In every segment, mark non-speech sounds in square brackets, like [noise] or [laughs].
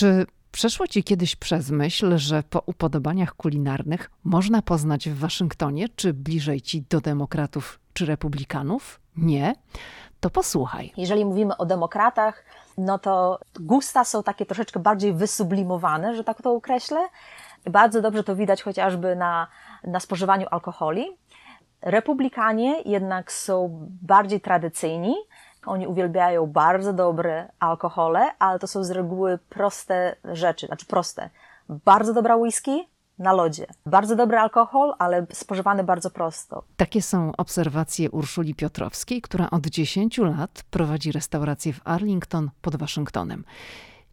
Czy przeszło ci kiedyś przez myśl, że po upodobaniach kulinarnych można poznać w Waszyngtonie, czy bliżej ci do demokratów czy republikanów? Nie? To posłuchaj. Jeżeli mówimy o demokratach, no to gusta są takie troszeczkę bardziej wysublimowane, że tak to określę. Bardzo dobrze to widać chociażby na, na spożywaniu alkoholi. Republikanie jednak są bardziej tradycyjni. Oni uwielbiają bardzo dobre alkohole, ale to są z reguły proste rzeczy, znaczy proste. Bardzo dobra whisky, na lodzie. Bardzo dobry alkohol, ale spożywany bardzo prosto. Takie są obserwacje Urszuli Piotrowskiej, która od 10 lat prowadzi restaurację w Arlington pod Waszyngtonem.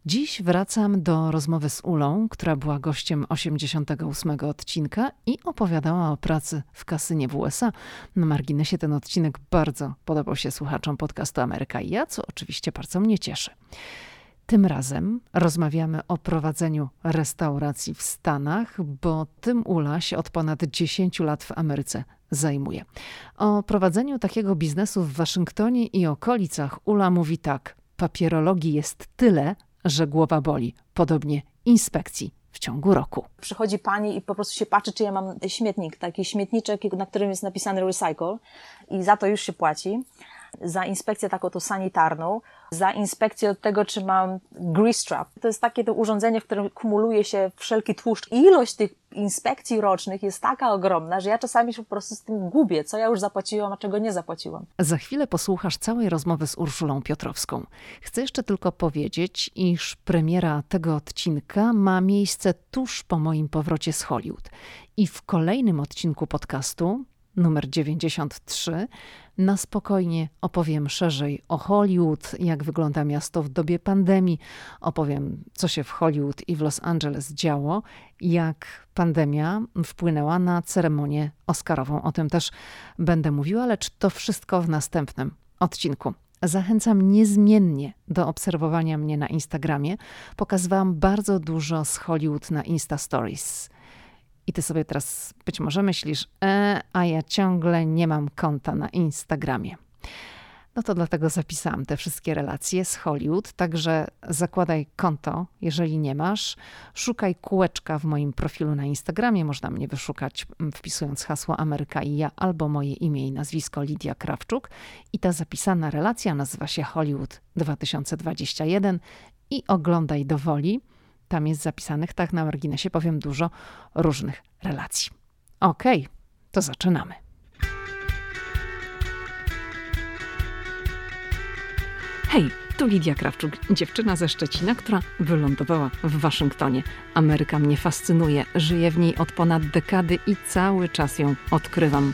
Dziś wracam do rozmowy z Ulą, która była gościem 88 odcinka i opowiadała o pracy w kasynie w USA. Na marginesie ten odcinek bardzo podobał się słuchaczom podcastu Ameryka i ja, co oczywiście bardzo mnie cieszy. Tym razem rozmawiamy o prowadzeniu restauracji w Stanach, bo tym Ula się od ponad 10 lat w Ameryce zajmuje. O prowadzeniu takiego biznesu w Waszyngtonie i okolicach Ula mówi tak: papierologii jest tyle, że głowa boli. Podobnie inspekcji w ciągu roku. Przychodzi pani i po prostu się patrzy, czy ja mam śmietnik, taki śmietniczek, na którym jest napisany recycle i za to już się płaci za inspekcję taką to sanitarną, za inspekcję od tego, czy mam grease trap. To jest takie to urządzenie, w którym kumuluje się wszelki tłuszcz. Ilość tych inspekcji rocznych jest taka ogromna, że ja czasami się po prostu z tym gubię, co ja już zapłaciłam, a czego nie zapłaciłam. Za chwilę posłuchasz całej rozmowy z Urszulą Piotrowską. Chcę jeszcze tylko powiedzieć, iż premiera tego odcinka ma miejsce tuż po moim powrocie z Hollywood. I w kolejnym odcinku podcastu numer 93. Na spokojnie opowiem szerzej o Hollywood, jak wygląda miasto w dobie pandemii. Opowiem, co się w Hollywood i w Los Angeles działo, jak pandemia wpłynęła na ceremonię Oscarową. O tym też będę mówiła, lecz to wszystko w następnym odcinku. Zachęcam niezmiennie do obserwowania mnie na Instagramie. Pokazywałam bardzo dużo z Hollywood na Insta Stories. I ty sobie teraz być może myślisz, e, a ja ciągle nie mam konta na Instagramie. No to dlatego zapisałam te wszystkie relacje z Hollywood, także zakładaj konto, jeżeli nie masz. Szukaj kółeczka w moim profilu na Instagramie, można mnie wyszukać wpisując hasło Ameryka i ja albo moje imię i nazwisko Lidia Krawczuk i ta zapisana relacja nazywa się Hollywood 2021 i oglądaj do woli. Tam jest zapisanych, tak na marginesie powiem, dużo różnych relacji. Okej, okay, to zaczynamy. Hej, tu Lidia Krawczuk, dziewczyna ze Szczecina, która wylądowała w Waszyngtonie. Ameryka mnie fascynuje, żyję w niej od ponad dekady i cały czas ją odkrywam.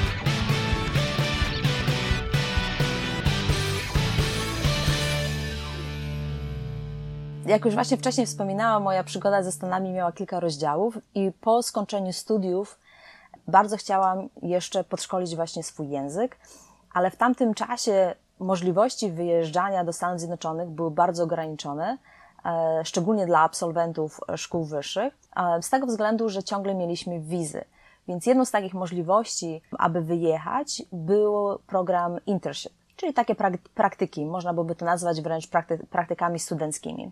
Jak już właśnie wcześniej wspominałam, moja przygoda ze Stanami miała kilka rozdziałów i po skończeniu studiów bardzo chciałam jeszcze podszkolić właśnie swój język, ale w tamtym czasie możliwości wyjeżdżania do Stanów Zjednoczonych były bardzo ograniczone, e, szczególnie dla absolwentów szkół wyższych, e, z tego względu, że ciągle mieliśmy wizy. Więc jedną z takich możliwości, aby wyjechać, był program internship, czyli takie praktyki, można byłoby to nazwać wręcz prakty praktykami studenckimi.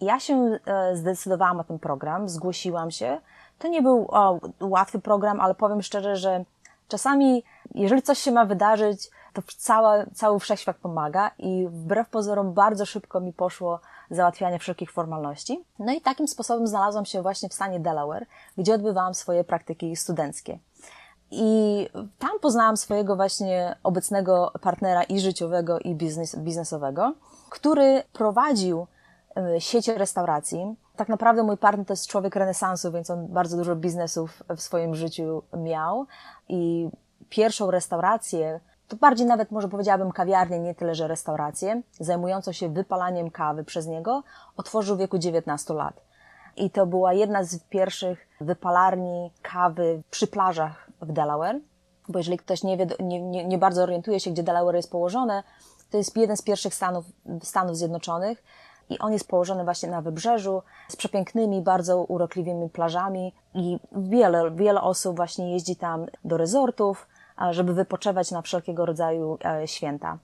Ja się e, zdecydowałam na ten program, zgłosiłam się. To nie był o, łatwy program, ale powiem szczerze, że czasami, jeżeli coś się ma wydarzyć, to cała, cały wszechświat pomaga i wbrew pozorom bardzo szybko mi poszło załatwianie wszelkich formalności. No i takim sposobem znalazłam się właśnie w stanie Delaware, gdzie odbywałam swoje praktyki studenckie. I tam poznałam swojego właśnie obecnego partnera i życiowego, i biznes, biznesowego, który prowadził E, sieci restauracji. Tak naprawdę mój partner to jest człowiek renesansu, więc on bardzo dużo biznesów w swoim życiu miał i pierwszą restaurację, to bardziej nawet może powiedziałabym kawiarnię, nie tyle, że restaurację, zajmującą się wypalaniem kawy przez niego, otworzył w wieku 19 lat. I to była jedna z pierwszych wypalarni kawy przy plażach w Delaware. bo jeżeli ktoś nie, wie, nie, nie, nie bardzo orientuje się, gdzie Delaware jest położone, to jest jeden z pierwszych stanów, Stanów Zjednoczonych i on jest położony właśnie na wybrzeżu z przepięknymi, bardzo urokliwymi plażami i wiele, wiele osób właśnie jeździ tam do rezortów, żeby wypoczywać na wszelkiego rodzaju e, święta.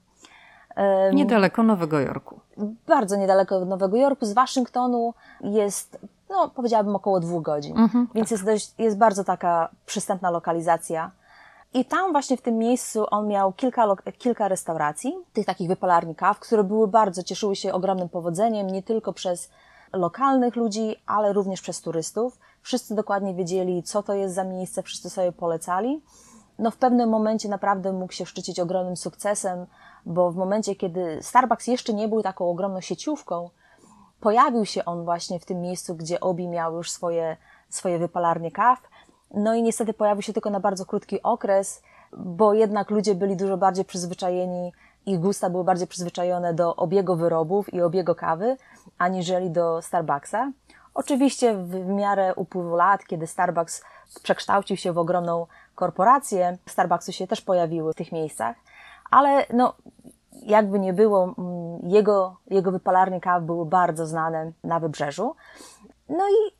Niedaleko Nowego Jorku. Bardzo niedaleko Nowego Jorku. Z Waszyngtonu jest, no powiedziałabym, około dwóch godzin. Mhm. Więc jest, dość, jest bardzo taka przystępna lokalizacja. I tam właśnie w tym miejscu on miał kilka, kilka restauracji, tych takich wypalarni kaw, które były bardzo, cieszyły się ogromnym powodzeniem, nie tylko przez lokalnych ludzi, ale również przez turystów. Wszyscy dokładnie wiedzieli, co to jest za miejsce, wszyscy sobie polecali. No w pewnym momencie naprawdę mógł się szczycić ogromnym sukcesem, bo w momencie, kiedy Starbucks jeszcze nie był taką ogromną sieciówką, pojawił się on właśnie w tym miejscu, gdzie Obi miał już swoje, swoje wypalarnie kaw. No i niestety pojawił się tylko na bardzo krótki okres, bo jednak ludzie byli dużo bardziej przyzwyczajeni, ich gusta były bardziej przyzwyczajone do obiegu wyrobów i obiegu kawy, aniżeli do Starbucksa. Oczywiście w miarę upływu lat, kiedy Starbucks przekształcił się w ogromną korporację, Starbucksy się też pojawiły w tych miejscach, ale no, jakby nie było, mm, jego, jego wypalarnie kaw były bardzo znane na wybrzeżu. No i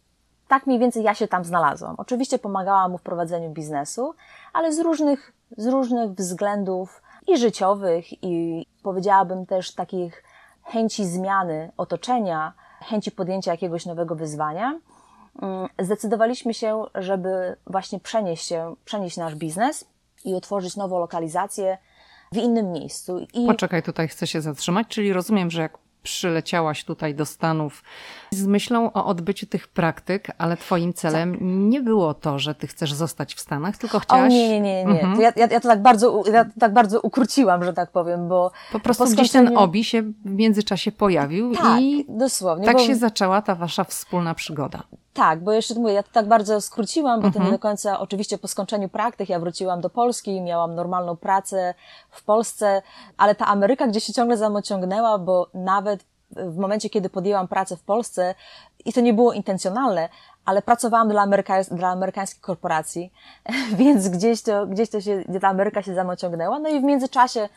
tak mniej więcej ja się tam znalazłam. Oczywiście pomagałam mu w prowadzeniu biznesu, ale z różnych, z różnych względów i życiowych, i powiedziałabym też takich chęci zmiany otoczenia, chęci podjęcia jakiegoś nowego wyzwania, mm, zdecydowaliśmy się, żeby właśnie przenieść się, przenieść nasz biznes i otworzyć nową lokalizację w innym miejscu. I... Poczekaj, tutaj chcę się zatrzymać, czyli rozumiem, że jak przyleciałaś tutaj do Stanów z myślą o odbyciu tych praktyk, ale twoim celem tak. nie było to, że ty chcesz zostać w Stanach, tylko chciałaś... O nie, nie, nie, nie. Mhm. Ja, ja, ja, to tak bardzo, ja to tak bardzo ukróciłam, że tak powiem, bo... Po prostu po skończeniu... gdzieś ten obi się w międzyczasie pojawił tak, i dosłownie, tak bo... się zaczęła ta wasza wspólna przygoda. Tak, bo jeszcze mówię, ja to tak bardzo skróciłam, bo mhm. to nie mhm. do końca, oczywiście po skończeniu praktyk ja wróciłam do Polski, miałam normalną pracę w Polsce, ale ta Ameryka gdzieś się ciągle zamociągnęła, bo nawet w momencie, kiedy podjęłam pracę w Polsce, i to nie było intencjonalne, ale pracowałam dla, Ameryka, dla amerykańskiej korporacji, [laughs] więc gdzieś to, gdzieś to się, ta Ameryka się zamociągnęła, no i w międzyczasie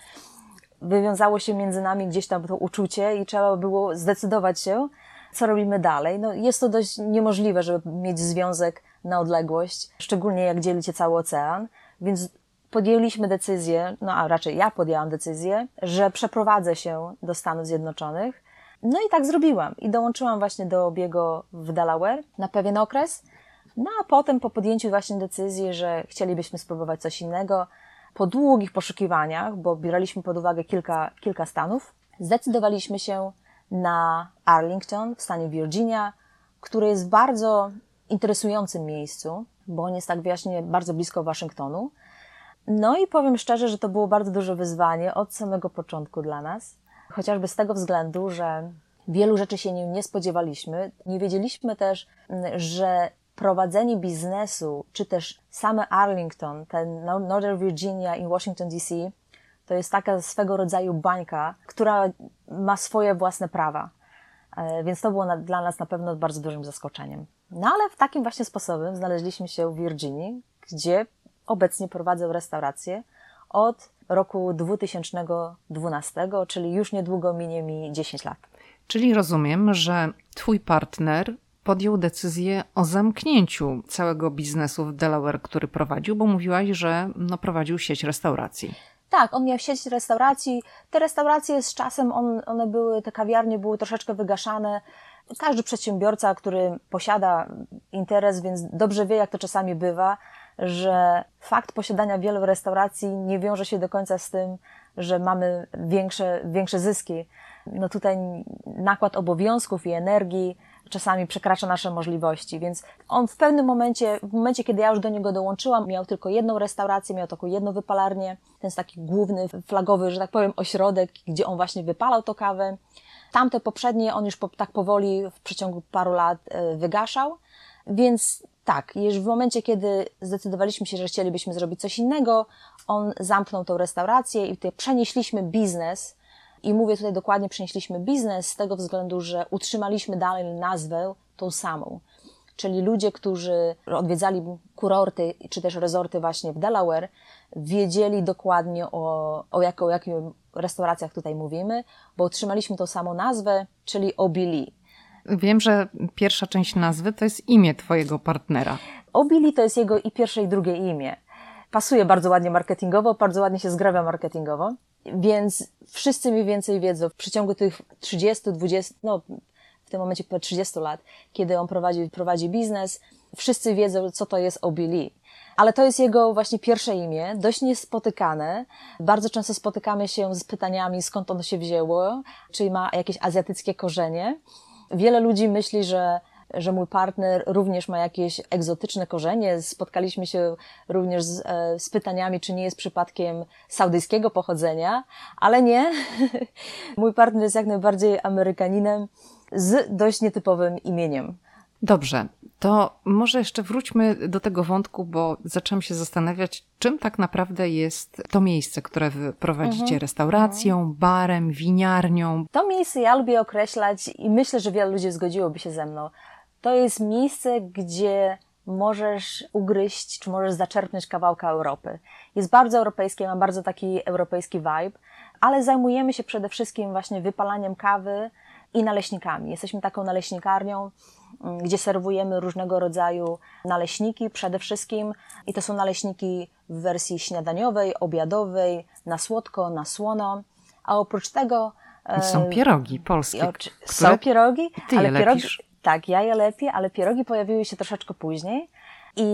wywiązało się między nami gdzieś tam to uczucie i trzeba było zdecydować się, co robimy dalej. No, jest to dość niemożliwe, żeby mieć związek na odległość, szczególnie jak dzielicie cały ocean, więc podjęliśmy decyzję, no a raczej ja podjęłam decyzję, że przeprowadzę się do Stanów Zjednoczonych. No i tak zrobiłam i dołączyłam właśnie do obiegu w Delaware na pewien okres. No a potem po podjęciu właśnie decyzji, że chcielibyśmy spróbować coś innego, po długich poszukiwaniach, bo braliśmy pod uwagę kilka, kilka stanów, zdecydowaliśmy się na Arlington w stanie Virginia, które jest bardzo interesującym miejscu, bo on jest tak wyjaśnienie bardzo blisko Waszyngtonu. No i powiem szczerze, że to było bardzo duże wyzwanie od samego początku dla nas, chociażby z tego względu, że wielu rzeczy się nie, nie spodziewaliśmy. Nie wiedzieliśmy też, że prowadzenie biznesu, czy też same Arlington, ten Northern Virginia i Washington DC, to jest taka swego rodzaju bańka, która ma swoje własne prawa. E, więc to było na, dla nas na pewno bardzo dużym zaskoczeniem. No ale w takim właśnie sposobem znaleźliśmy się w Virginii, gdzie obecnie prowadzę restaurację od roku 2012, czyli już niedługo minie mi 10 lat. Czyli rozumiem, że twój partner podjął decyzję o zamknięciu całego biznesu w Delaware, który prowadził, bo mówiłaś, że no, prowadził sieć restauracji. Tak, on miał sieć restauracji. Te restauracje z czasem, on, one były, te kawiarnie były troszeczkę wygaszane. Każdy przedsiębiorca, który posiada interes, więc dobrze wie, jak to czasami bywa, że fakt posiadania wielu restauracji nie wiąże się do końca z tym, że mamy większe, większe zyski. No tutaj nakład obowiązków i energii czasami przekracza nasze możliwości, więc on w pewnym momencie, w momencie, kiedy ja już do niego dołączyłam, miał tylko jedną restaurację, miał taką jedną wypalarnię, ten jest taki główny, flagowy, że tak powiem, ośrodek, gdzie on właśnie wypalał to kawę. Tamte poprzednie on już po, tak powoli w przeciągu paru lat e, wygaszał, więc tak, już w momencie, kiedy zdecydowaliśmy się, że chcielibyśmy zrobić coś innego, on zamknął tą restaurację i tutaj przenieśliśmy biznes i mówię tutaj dokładnie, przenieśliśmy biznes z tego względu, że utrzymaliśmy dalej nazwę tą samą. czyli ludzie, którzy odwiedzali kurorty czy też resorty właśnie w Delaware, wiedzieli dokładnie o, o, jak, o jakich restauracjach tutaj mówimy, bo otrzymaliśmy tą samą nazwę, czyli Obili. Wiem, że pierwsza część nazwy to jest imię Twojego partnera. Obili to jest jego i pierwsze i drugie imię. Pasuje bardzo ładnie marketingowo, bardzo ładnie się zgrabia marketingowo, więc wszyscy mniej więcej wiedzą w przeciągu tych 30, 20, no w tym momencie po 30 lat, kiedy on prowadzi, prowadzi biznes, wszyscy wiedzą, co to jest Obili. Ale to jest jego właśnie pierwsze imię, dość niespotykane. Bardzo często spotykamy się z pytaniami, skąd ono się wzięło, czy ma jakieś azjatyckie korzenie. Wiele ludzi myśli, że że mój partner również ma jakieś egzotyczne korzenie. Spotkaliśmy się również z, e, z, pytaniami, czy nie jest przypadkiem saudyjskiego pochodzenia, ale nie. [laughs] mój partner jest jak najbardziej Amerykaninem z dość nietypowym imieniem. Dobrze, to może jeszcze wróćmy do tego wątku, bo zaczęłam się zastanawiać, czym tak naprawdę jest to miejsce, które wy prowadzicie mhm. restauracją, mhm. barem, winiarnią. To miejsce ja lubię określać i myślę, że wiele ludzi zgodziłoby się ze mną. To jest miejsce, gdzie możesz ugryźć, czy możesz zaczerpnąć kawałka Europy. Jest bardzo europejskie, ma bardzo taki europejski vibe, ale zajmujemy się przede wszystkim właśnie wypalaniem kawy i naleśnikami. Jesteśmy taką naleśnikarnią, mm, gdzie serwujemy różnego rodzaju naleśniki przede wszystkim i to są naleśniki w wersji śniadaniowej, obiadowej, na słodko, na słono, a oprócz tego są e, pierogi polskie. Są pierogi, ty ale pierogi, tak, ja je lepiej, ale pierogi pojawiły się troszeczkę później. I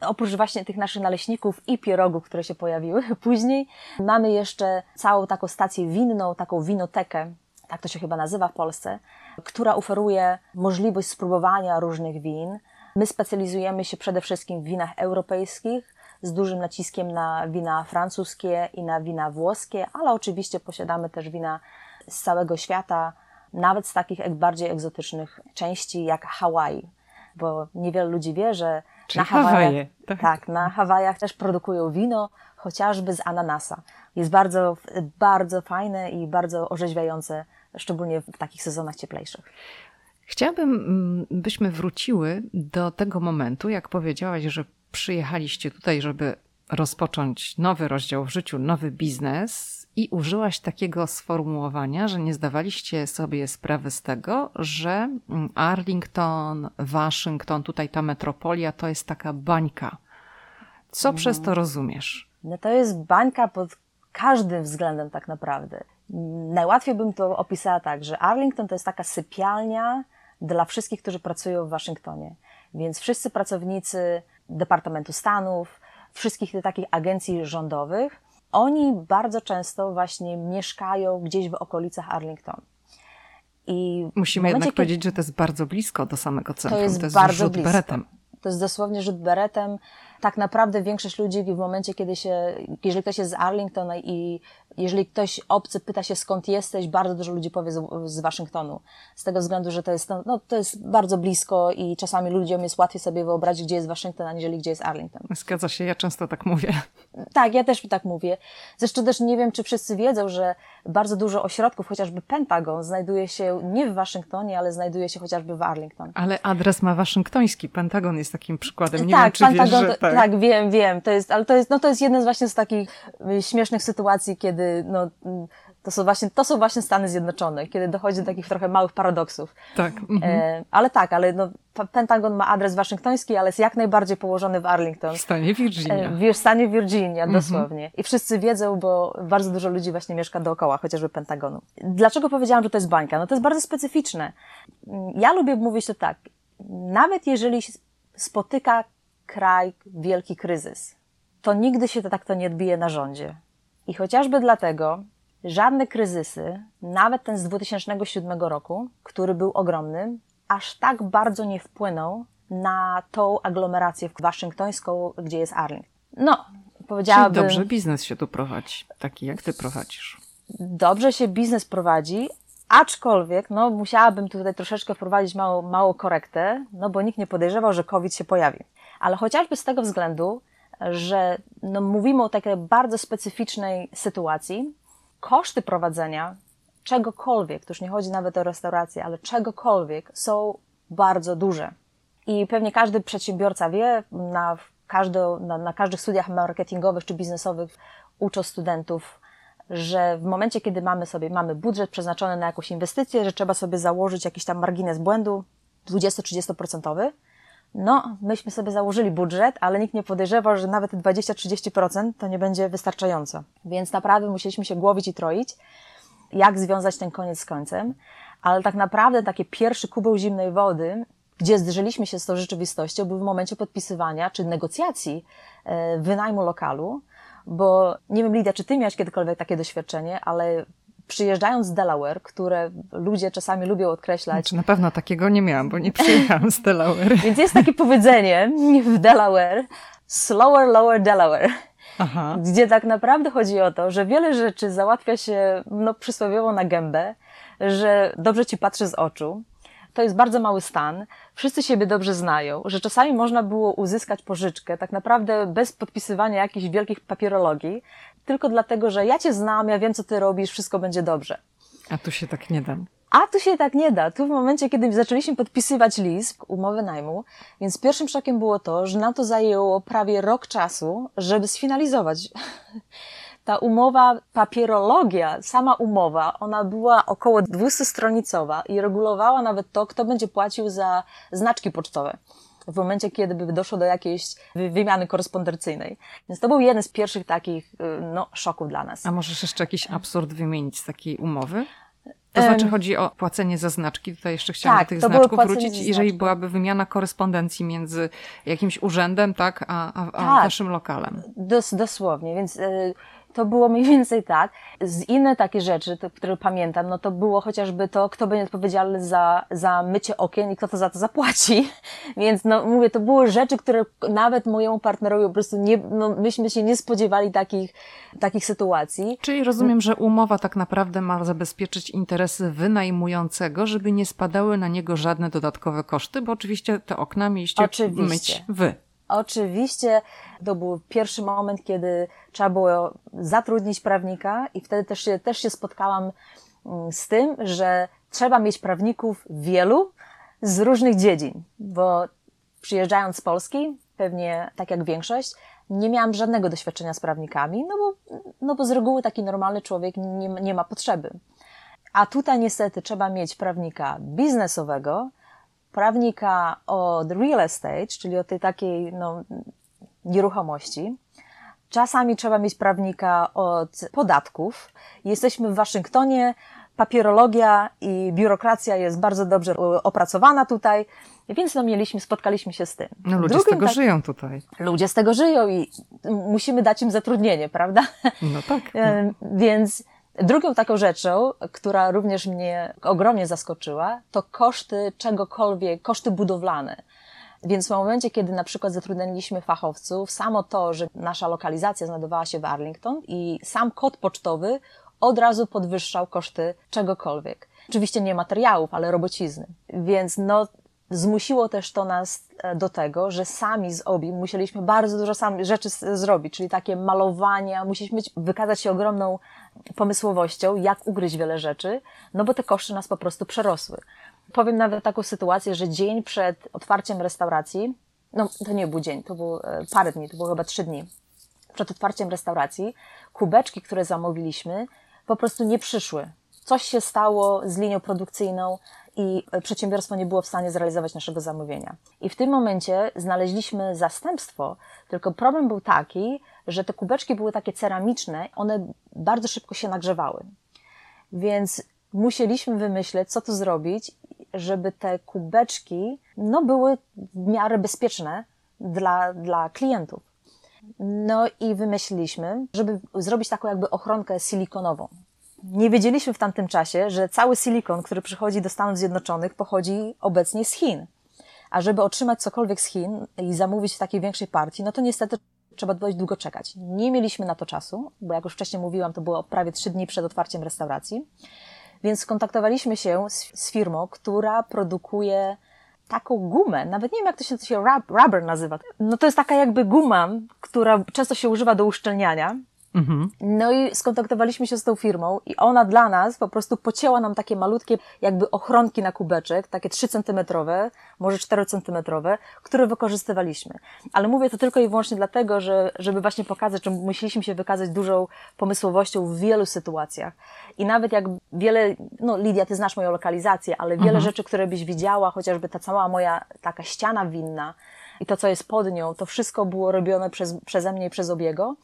oprócz właśnie tych naszych naleśników i pierogów, które się pojawiły [laughs] później, mamy jeszcze całą taką stację winną, taką winotekę, tak to się chyba nazywa w Polsce, która oferuje możliwość spróbowania różnych win. My specjalizujemy się przede wszystkim w winach europejskich, z dużym naciskiem na wina francuskie i na wina włoskie, ale oczywiście posiadamy też wina z całego świata, nawet z takich bardziej egzotycznych części jak Hawaii, bo niewiele ludzi wie, że Czyli na Hawajach, tak. tak, na Hawajach też produkują wino, chociażby z ananasa. Jest bardzo, bardzo fajne i bardzo orzeźwiające, szczególnie w takich sezonach cieplejszych. Chciałabym, mm, byśmy wróciły do tego momentu, jak powiedziałaś, że przyjechaliście tutaj, żeby rozpocząć nowy rozdział w życiu, nowy biznes i użyłaś takiego sformułowania, że nie zdawaliście sobie sprawy z tego, że mm, Arlington, Waszyngton, tutaj ta metropolia to jest taka bańka. Co no. przez to rozumiesz? No to jest bańka pod każdym względem tak naprawdę. Najłatwiej bym to opisała tak, że Arlington to jest taka sypialnia dla wszystkich, którzy pracują w Waszyngtonie. Więc wszyscy pracownicy Departamentu Stanów, wszystkich tych takich agencji rządowych, oni bardzo często właśnie mieszkają gdzieś w okolicach Arlington. I Musimy momencie, jednak powiedzieć, że to jest bardzo blisko do samego centrum. To jest, to jest bardzo rzut blisko. beretem. To jest dosłownie rzut beretem tak naprawdę większość ludzi w momencie, kiedy się, jeżeli ktoś jest z Arlington i jeżeli ktoś obcy pyta się skąd jesteś, bardzo dużo ludzi powie z, z Waszyngtonu. Z tego względu, że to jest, no, no, to jest bardzo blisko i czasami ludziom jest łatwiej sobie wyobrazić, gdzie jest Waszyngton, aniżeli gdzie jest Arlington. Zgadza się, ja często tak mówię. Tak, ja też tak mówię. Zresztą też nie wiem, czy wszyscy wiedzą, że bardzo dużo ośrodków, chociażby Pentagon, znajduje się nie w Waszyngtonie, ale znajduje się chociażby w Arlington. Ale adres ma waszyngtoński. Pentagon jest takim przykładem. Nie tak, wiem, czy Pentagon, wiesz, że tak. Tak, wiem, wiem. To jest, ale to jest, no to jest jedna z właśnie z takich y, śmiesznych sytuacji, kiedy no, mm, to są właśnie, to są właśnie Stany Zjednoczone, kiedy dochodzi do takich trochę małych paradoksów. Tak. Mhm. E, ale tak, ale no, Pentagon ma adres waszyngtoński, ale jest jak najbardziej położony w Arlington. W stanie Virginia. E, w stanie Virginia, mhm. dosłownie. Mhm. I wszyscy wiedzą, bo bardzo dużo ludzi właśnie mieszka dookoła, chociażby Pentagonu. Dlaczego powiedziałam, że to jest bańka? No to jest bardzo specyficzne. Ja lubię mówić to tak. Nawet jeżeli spotyka kraj wielki kryzys, to nigdy się to tak to nie odbije na rządzie. I chociażby dlatego żadne kryzysy, nawet ten z 2007 roku, który był ogromny, aż tak bardzo nie wpłynął na tą aglomerację waszyngtońską, gdzie jest Arlington. No, powiedziałabym... Czyli dobrze biznes się tu prowadzi, taki jak ty prowadzisz. Dobrze się biznes prowadzi, aczkolwiek, no, musiałabym tutaj troszeczkę wprowadzić małą, małą korektę, no bo nikt nie podejrzewał, że COVID się pojawi ale chociażby z tego względu, że no, mówimy o takiej bardzo specyficznej sytuacji, koszty prowadzenia czegokolwiek, to już nie chodzi nawet o restaurację, ale czegokolwiek są bardzo duże. I pewnie każdy przedsiębiorca wie, na, każdo, na, na każdych studiach marketingowych czy biznesowych uczą studentów, że w momencie, kiedy mamy sobie, mamy budżet przeznaczony na jakąś inwestycję, że trzeba sobie założyć jakiś tam margines błędu 20-30%. No, myśmy sobie założyli budżet, ale nikt nie podejrzewał, że nawet 20-30% to nie będzie wystarczająco. Więc naprawdę musieliśmy się głowić i troić, jak związać ten koniec z końcem. Ale tak naprawdę taki pierwszy kubeł zimnej wody, gdzie zderzyliśmy się z tą rzeczywistością, był w momencie podpisywania czy negocjacji e, wynajmu lokalu, bo nie wiem, Lidia, czy ty miałaś kiedykolwiek takie doświadczenie, ale przyjeżdżając z Delaware, które ludzie czasami lubią odkreślać. Znaczy, na pewno takiego nie miałam, bo nie przyjechałam z Delaware. Więc jest takie powiedzenie w Delaware, slower, lower Delaware. Aha. Gdzie tak naprawdę chodzi o to, że wiele rzeczy załatwia się no, przysłowiowo na gębę, że dobrze ci patrzy z oczu, to jest bardzo mały stan, wszyscy siebie dobrze znają, że czasami można było uzyskać pożyczkę tak naprawdę bez podpisywania jakichś wielkich papierologii, tylko dlatego, że ja cię znam, ja wiem, co ty robisz, wszystko będzie dobrze. A tu się tak nie da. A tu się tak nie da. Tu w momencie, kiedy zaczęliśmy podpisywać list, umowy najmu, więc pierwszym szokiem było to, że nam to zajęło prawie rok czasu, żeby sfinalizować. [laughs] Ta umowa, papierologia, sama umowa, ona była około 200-stronicowa i regulowała nawet to, kto będzie płacił za znaczki pocztowe w momencie, kiedy by doszło do jakiejś wymiany korespondencyjnej. Więc to był jeden z pierwszych takich y, no, szoków dla nas. A możesz jeszcze jakiś absurd wymienić z takiej umowy? To znaczy chodzi o płacenie za znaczki. Tutaj jeszcze chciałam tak, do tych znaczków wrócić. Jeżeli byłaby wymiana korespondencji między jakimś urzędem, tak, a, a, a tak, waszym lokalem. Dos, dosłownie, więc y, to było mniej więcej tak. Z inne takie rzeczy, to, które pamiętam, no to było chociażby to, kto będzie odpowiedzialny za, za mycie okien i kto to za to zapłaci. [laughs] Więc no mówię, to były rzeczy, które nawet mojemu partnerowi po prostu nie, no myśmy się nie spodziewali takich, takich sytuacji. Czyli rozumiem, że umowa tak naprawdę ma zabezpieczyć interesy wynajmującego, żeby nie spadały na niego żadne dodatkowe koszty, bo oczywiście te okna mieliście oczywiście. myć wy. Oczywiście to był pierwszy moment, kiedy trzeba było zatrudnić prawnika i wtedy też się, też się spotkałam mm, z tym, że trzeba mieć prawników wielu z różnych dziedzin, bo przyjeżdżając z Polski, pewnie tak jak większość, nie miałam żadnego doświadczenia z prawnikami, no bo, no bo z reguły taki normalny człowiek nie, nie ma potrzeby. A tutaj niestety trzeba mieć prawnika biznesowego, prawnika od real estate, czyli od tej takiej no, nieruchomości. Czasami trzeba mieć prawnika od podatków. Jesteśmy w Waszyngtonie, papierologia i biurokracja jest bardzo dobrze opracowana tutaj, więc no mieliśmy, spotkaliśmy się z tym. No ludzie Drugim, z tego tak, żyją tutaj. Ludzie z tego żyją i musimy dać im zatrudnienie, prawda? No tak. [laughs] Więc Drugą taką rzeczą, która również mnie ogromnie zaskoczyła, to koszty czegokolwiek, koszty budowlane. Więc w momencie, kiedy na przykład zatrudniliśmy fachowców, samo to, że nasza lokalizacja znajdowała się w Arlington i sam kod pocztowy od razu podwyższał koszty czegokolwiek. Oczywiście nie materiałów, ale robocizny. Więc no, zmusiło też to nas e, do tego, że sami z OBI musieliśmy bardzo dużo sami rzeczy zrobić, czyli takie malowania, musieliśmy wykazać się ogromną pomysłowością, jak ugryźć wiele rzeczy, no bo te koszty nas po prostu przerosły. Powiem nawet taką sytuację, że dzień przed otwarciem restauracji, no to nie był dzień, to było e, parę dni, to było chyba trzy dni, przed otwarciem restauracji, kubeczki, które zamówiliśmy, po prostu nie przyszły. Coś się stało z linią produkcyjną, i przedsiębiorstwo nie było w stanie zrealizować naszego zamówienia. I w tym momencie znaleźliśmy zastępstwo, tylko problem był taki, że te kubeczki były takie ceramiczne, one bardzo szybko się nagrzewały. Więc musieliśmy wymyśleć, co tu zrobić, żeby te kubeczki no, były w miarę bezpieczne dla, dla klientów. No i wymyśliliśmy, żeby zrobić taką jakby ochronkę silikonową. Nie wiedzieliśmy w tamtym czasie, że cały silikon, który przychodzi do Stanów Zjednoczonych, pochodzi obecnie z Chin. A żeby otrzymać cokolwiek z Chin i zamówić w takiej większej partii, no to niestety trzeba dość długo czekać. Nie mieliśmy na to czasu, bo jak już wcześniej mówiłam, to było prawie trzy dni przed otwarciem restauracji. Więc skontaktowaliśmy się z, z firmą, która produkuje taką gumę, nawet nie wiem jak to się, to się rubber nazywa. No to jest taka jakby guma, która często się używa do uszczelniania Mhm. No i skontaktowaliśmy się z tą firmą i ona dla nas po prostu pocięła nam takie malutkie jakby ochronki na kubeczek, takie 3 centymetrowe, może 4 centymetrowe, które wykorzystywaliśmy. Ale mówię to tylko i wyłącznie dlatego, że, żeby właśnie pokazać, że musieliśmy się wykazać dużą pomysłowością w wielu sytuacjach. I nawet jak wiele, no Lidia, ty znasz moją lokalizację, ale wiele mhm. rzeczy, które byś widziała, chociażby ta cała moja taka ściana winna i to, co jest pod nią, to wszystko było robione przez, przeze mnie i przez Obiego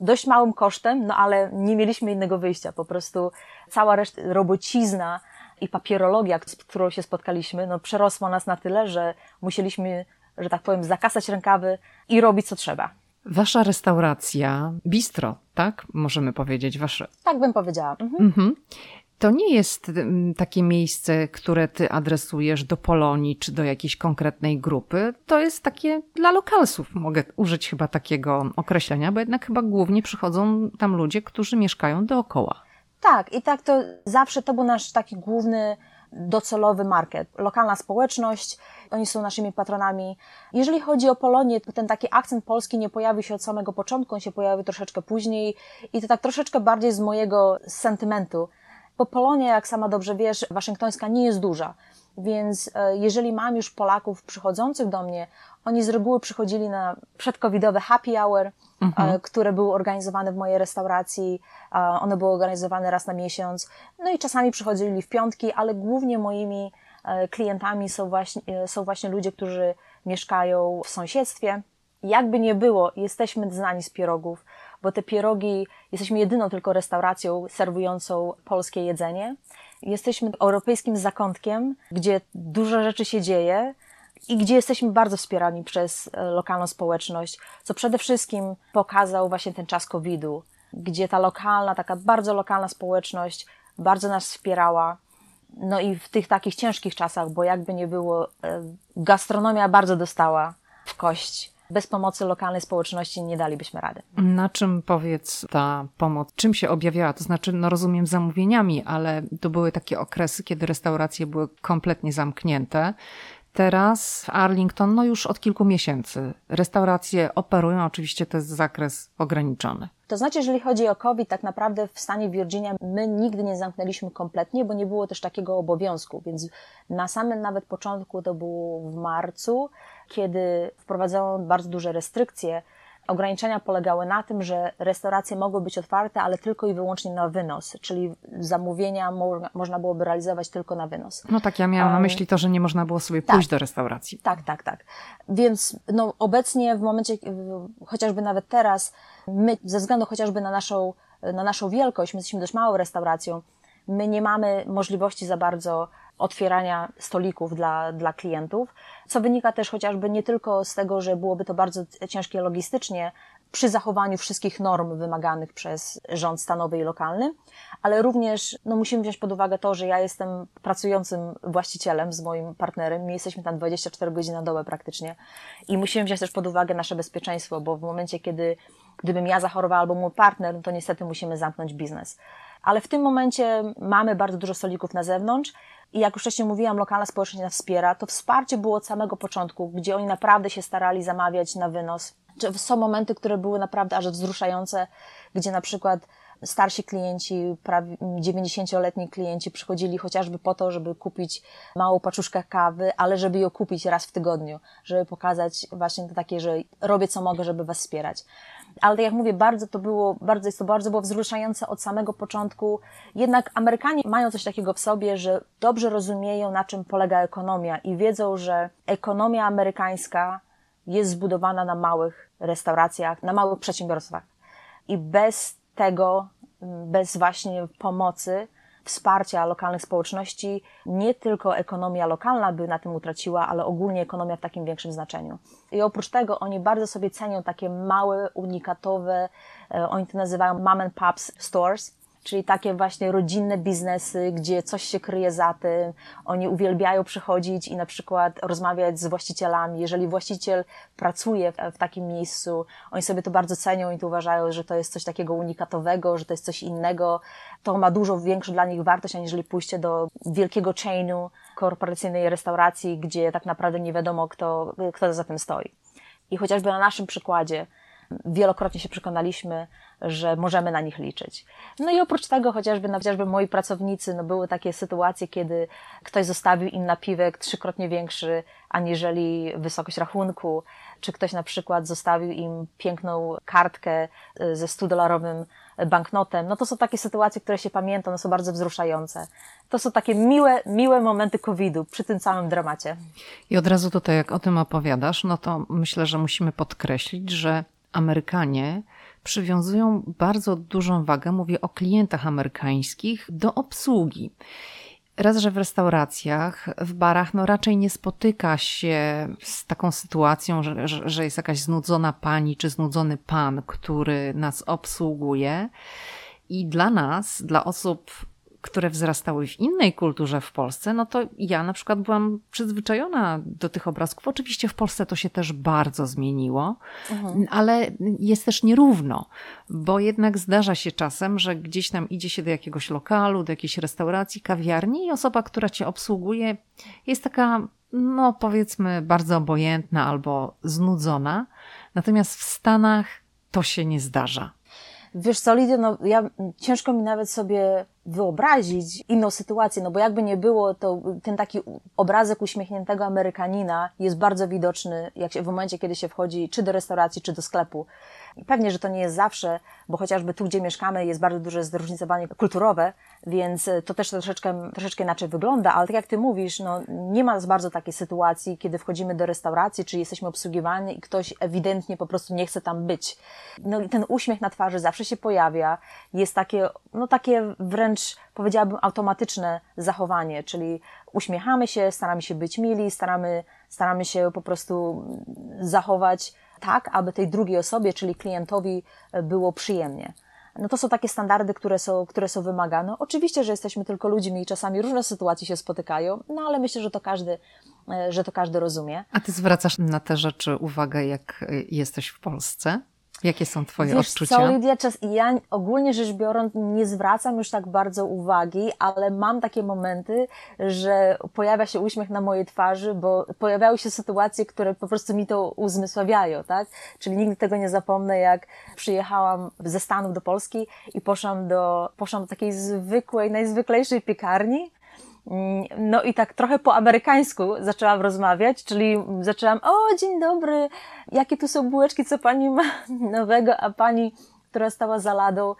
dość małym kosztem, no ale nie mieliśmy innego wyjścia. Po prostu cała reszta, robocizna i papierologia, z którą się spotkaliśmy, no przerosła nas na tyle, że musieliśmy, że tak powiem, zakasać rękawy i robić co trzeba. Wasza restauracja, bistro, tak? Możemy powiedzieć, wasze. Tak bym powiedziała. Mhm. Mhm. To nie jest mm, takie miejsce, które ty adresujesz do Polonii czy do jakiejś konkretnej grupy. To jest takie dla lokalsów. Mogę użyć chyba takiego określenia, bo jednak chyba głównie przychodzą tam ludzie, którzy mieszkają dookoła. Tak, i tak to zawsze to był nasz taki główny docelowy market, lokalna społeczność, oni są naszymi patronami. Jeżeli chodzi o Polonię, to ten taki akcent polski nie pojawił się od samego początku, on się pojawił troszeczkę później i to tak troszeczkę bardziej z mojego sentymentu. Bo Polonia, jak sama dobrze wiesz, waszyngtońska nie jest duża. Więc e, jeżeli mam już Polaków przychodzących do mnie, oni z reguły przychodzili na przedcovidowe happy hour, e, mhm. które były organizowane w mojej restauracji. One były organizowane raz na miesiąc. No i czasami przychodzili w piątki, ale głównie moimi e, klientami są właśnie, są właśnie ludzie, którzy mieszkają w sąsiedztwie. Jakby nie było, jesteśmy znani z pierogów bo te pierogi, jesteśmy jedyną tylko restauracją serwującą polskie jedzenie. Jesteśmy europejskim zakątkiem, gdzie dużo rzeczy się dzieje i gdzie jesteśmy bardzo wspierani przez e, lokalną społeczność, co przede wszystkim pokazał właśnie ten czas COVID-u, gdzie ta lokalna, taka bardzo lokalna społeczność bardzo nas wspierała. No i w tych takich ciężkich czasach, bo jakby nie było, e, gastronomia bardzo dostała w kość bez pomocy lokalnej społeczności nie dalibyśmy rady. Na czym powiedz ta pomoc, czym się objawiała? To znaczy, no rozumiem zamówieniami, ale to były takie okresy, kiedy restauracje były kompletnie zamknięte. Teraz w Arlington, no już od kilku miesięcy, restauracje operują, oczywiście to jest zakres ograniczony. To znaczy, jeżeli chodzi o COVID, tak naprawdę w stanie Virginia my nigdy nie zamknęliśmy kompletnie, bo nie było też takiego obowiązku, więc na samym nawet początku, to było w marcu, kiedy wprowadzono bardzo duże restrykcje, Ograniczenia polegały na tym, że restauracje mogły być otwarte, ale tylko i wyłącznie na wynos, czyli zamówienia mo można byłoby realizować tylko na wynos. No tak, ja miałam na myśli to, że nie można było sobie tak, pójść do restauracji. Tak, tak, tak. Więc no, obecnie w momencie, chociażby nawet teraz, my ze względu chociażby na naszą, na naszą wielkość, my jesteśmy dość małą restauracją, my nie mamy możliwości za bardzo otwierania stolików dla, dla klientów, co wynika też chociażby nie tylko z tego, że byłoby to bardzo ciężkie logistycznie przy zachowaniu wszystkich norm wymaganych przez rząd stanowy i lokalny, ale również no, musimy wziąć pod uwagę to, że ja jestem pracującym właścicielem z moim partnerem, my jesteśmy tam 24 godziny na dobę praktycznie i musimy wziąć też pod uwagę nasze bezpieczeństwo, bo w momencie, kiedy gdybym ja zachorowała albo mój partner, no to niestety musimy zamknąć biznes. Ale w tym momencie mamy bardzo dużo stolików na zewnątrz i jak już wcześniej mówiłam, lokalna społeczność nas wspiera. To wsparcie było od samego początku, gdzie oni naprawdę się starali zamawiać na wynos. Są momenty, które były naprawdę aż wzruszające, gdzie na przykład starsi klienci, prawie 90-letni klienci przychodzili chociażby po to, żeby kupić małą paczuszkę kawy, ale żeby ją kupić raz w tygodniu, żeby pokazać właśnie to takie, że robię co mogę, żeby was wspierać. Ale tak jak mówię, bardzo to było, bardzo jest to bardzo było wzruszające od samego początku. Jednak Amerykanie mają coś takiego w sobie, że dobrze rozumieją, na czym polega ekonomia i wiedzą, że ekonomia amerykańska jest zbudowana na małych restauracjach, na małych przedsiębiorstwach. I bez tego, bez właśnie pomocy, wsparcia lokalnych społeczności, nie tylko ekonomia lokalna by na tym utraciła, ale ogólnie ekonomia w takim większym znaczeniu. I oprócz tego oni bardzo sobie cenią takie małe, unikatowe, e, oni to nazywają mom and pops stores, czyli takie właśnie rodzinne biznesy, gdzie coś się kryje za tym. Oni uwielbiają przychodzić i na przykład rozmawiać z właścicielami. Jeżeli właściciel pracuje w, takim miejscu, oni sobie to bardzo cenią i to uważają, że to jest coś takiego unikatowego, że to jest coś innego. To ma dużo większą dla nich wartość, aniżeli pójście do wielkiego chainu, korporacyjnej restauracji, gdzie tak naprawdę nie wiadomo, kto, kto za tym stoi. I chociażby na naszym przykładzie wielokrotnie się przekonaliśmy, że możemy na nich liczyć. No i oprócz tego chociażby, no, chociażby moi pracownicy, no były takie sytuacje, kiedy ktoś zostawił im napiwek trzykrotnie większy aniżeli wysokość rachunku, czy ktoś na przykład zostawił im piękną kartkę y, ze 100-dolarowym banknotem. No to są takie sytuacje, które się pamiętam, one są bardzo wzruszające. To są takie miłe, miłe momenty COVID-u przy tym całym dramacie. I od razu tutaj, jak o tym opowiadasz, no to myślę, że musimy podkreślić, że Amerykanie przywiązują bardzo dużą wagę, mówię o klientach amerykańskich, do obsługi. Raz, że w restauracjach, w barach, no raczej nie spotyka się z taką sytuacją, że, że jest jakaś znudzona pani czy znudzony pan, który nas obsługuje. I dla nas, dla osób które wzrastały w innej kulturze w Polsce, no to ja na przykład byłam przyzwyczajona do tych obrazków. Oczywiście w Polsce to się też bardzo zmieniło, mhm. ale jest też nierówno, bo jednak zdarza się czasem, że gdzieś tam idzie się do jakiegoś lokalu, do jakiejś restauracji, kawiarni i osoba, która cię obsługuje, jest taka, no powiedzmy, bardzo obojętna albo znudzona. Natomiast w Stanach to się nie zdarza. Wiesz co, no ja, ciężko mi nawet sobie wyobrazić inną sytuację, no bo jakby nie było, to ten taki obrazek uśmiechniętego Amerykanina jest bardzo widoczny jak się, w momencie, kiedy się wchodzi czy do restauracji, czy do sklepu. Pewnie, że to nie jest zawsze, bo chociażby tu, gdzie mieszkamy, jest bardzo duże zróżnicowanie kulturowe, więc to też troszeczkę, troszeczkę inaczej wygląda, ale tak jak ty mówisz, no, nie ma bardzo takiej sytuacji, kiedy wchodzimy do restauracji, czy jesteśmy obsługiwani i ktoś ewidentnie po prostu nie chce tam być. No i ten uśmiech na twarzy zawsze się pojawia, jest takie, no takie wręcz powiedziałabym automatyczne zachowanie, czyli uśmiechamy się, staramy się być mili, staramy, staramy się po prostu zachować tak, aby tej drugiej osobie, czyli klientowi e, było przyjemnie. No to są takie standardy, które są, które są wymagane. Oczywiście, że jesteśmy tylko ludźmi i czasami różne sytuacje się spotykają, no ale myślę, że to każdy, e, że to każdy rozumie. A ty zwracasz na te rzeczy uwagę, jak e, jesteś w Polsce? Jakie są Twoje Wiesz odczucia? Co, Lidia, czas, ja ogólnie rzecz biorąc nie zwracam już tak bardzo uwagi, ale mam takie momenty, że pojawia się uśmiech na mojej twarzy, bo pojawiały się sytuacje, które po prostu mi to uzmysławiają, tak? Czyli nigdy tego nie zapomnę, jak przyjechałam ze Stanów do Polski i poszłam do, poszłam do takiej zwykłej, najzwyklejszej piekarni, no i tak trochę po amerykańsku zaczęłam rozmawiać, czyli zaczęłam, o dzień dobry, jakie tu są bułeczki, co pani ma [laughs] nowego, a pani, która stała za ladą,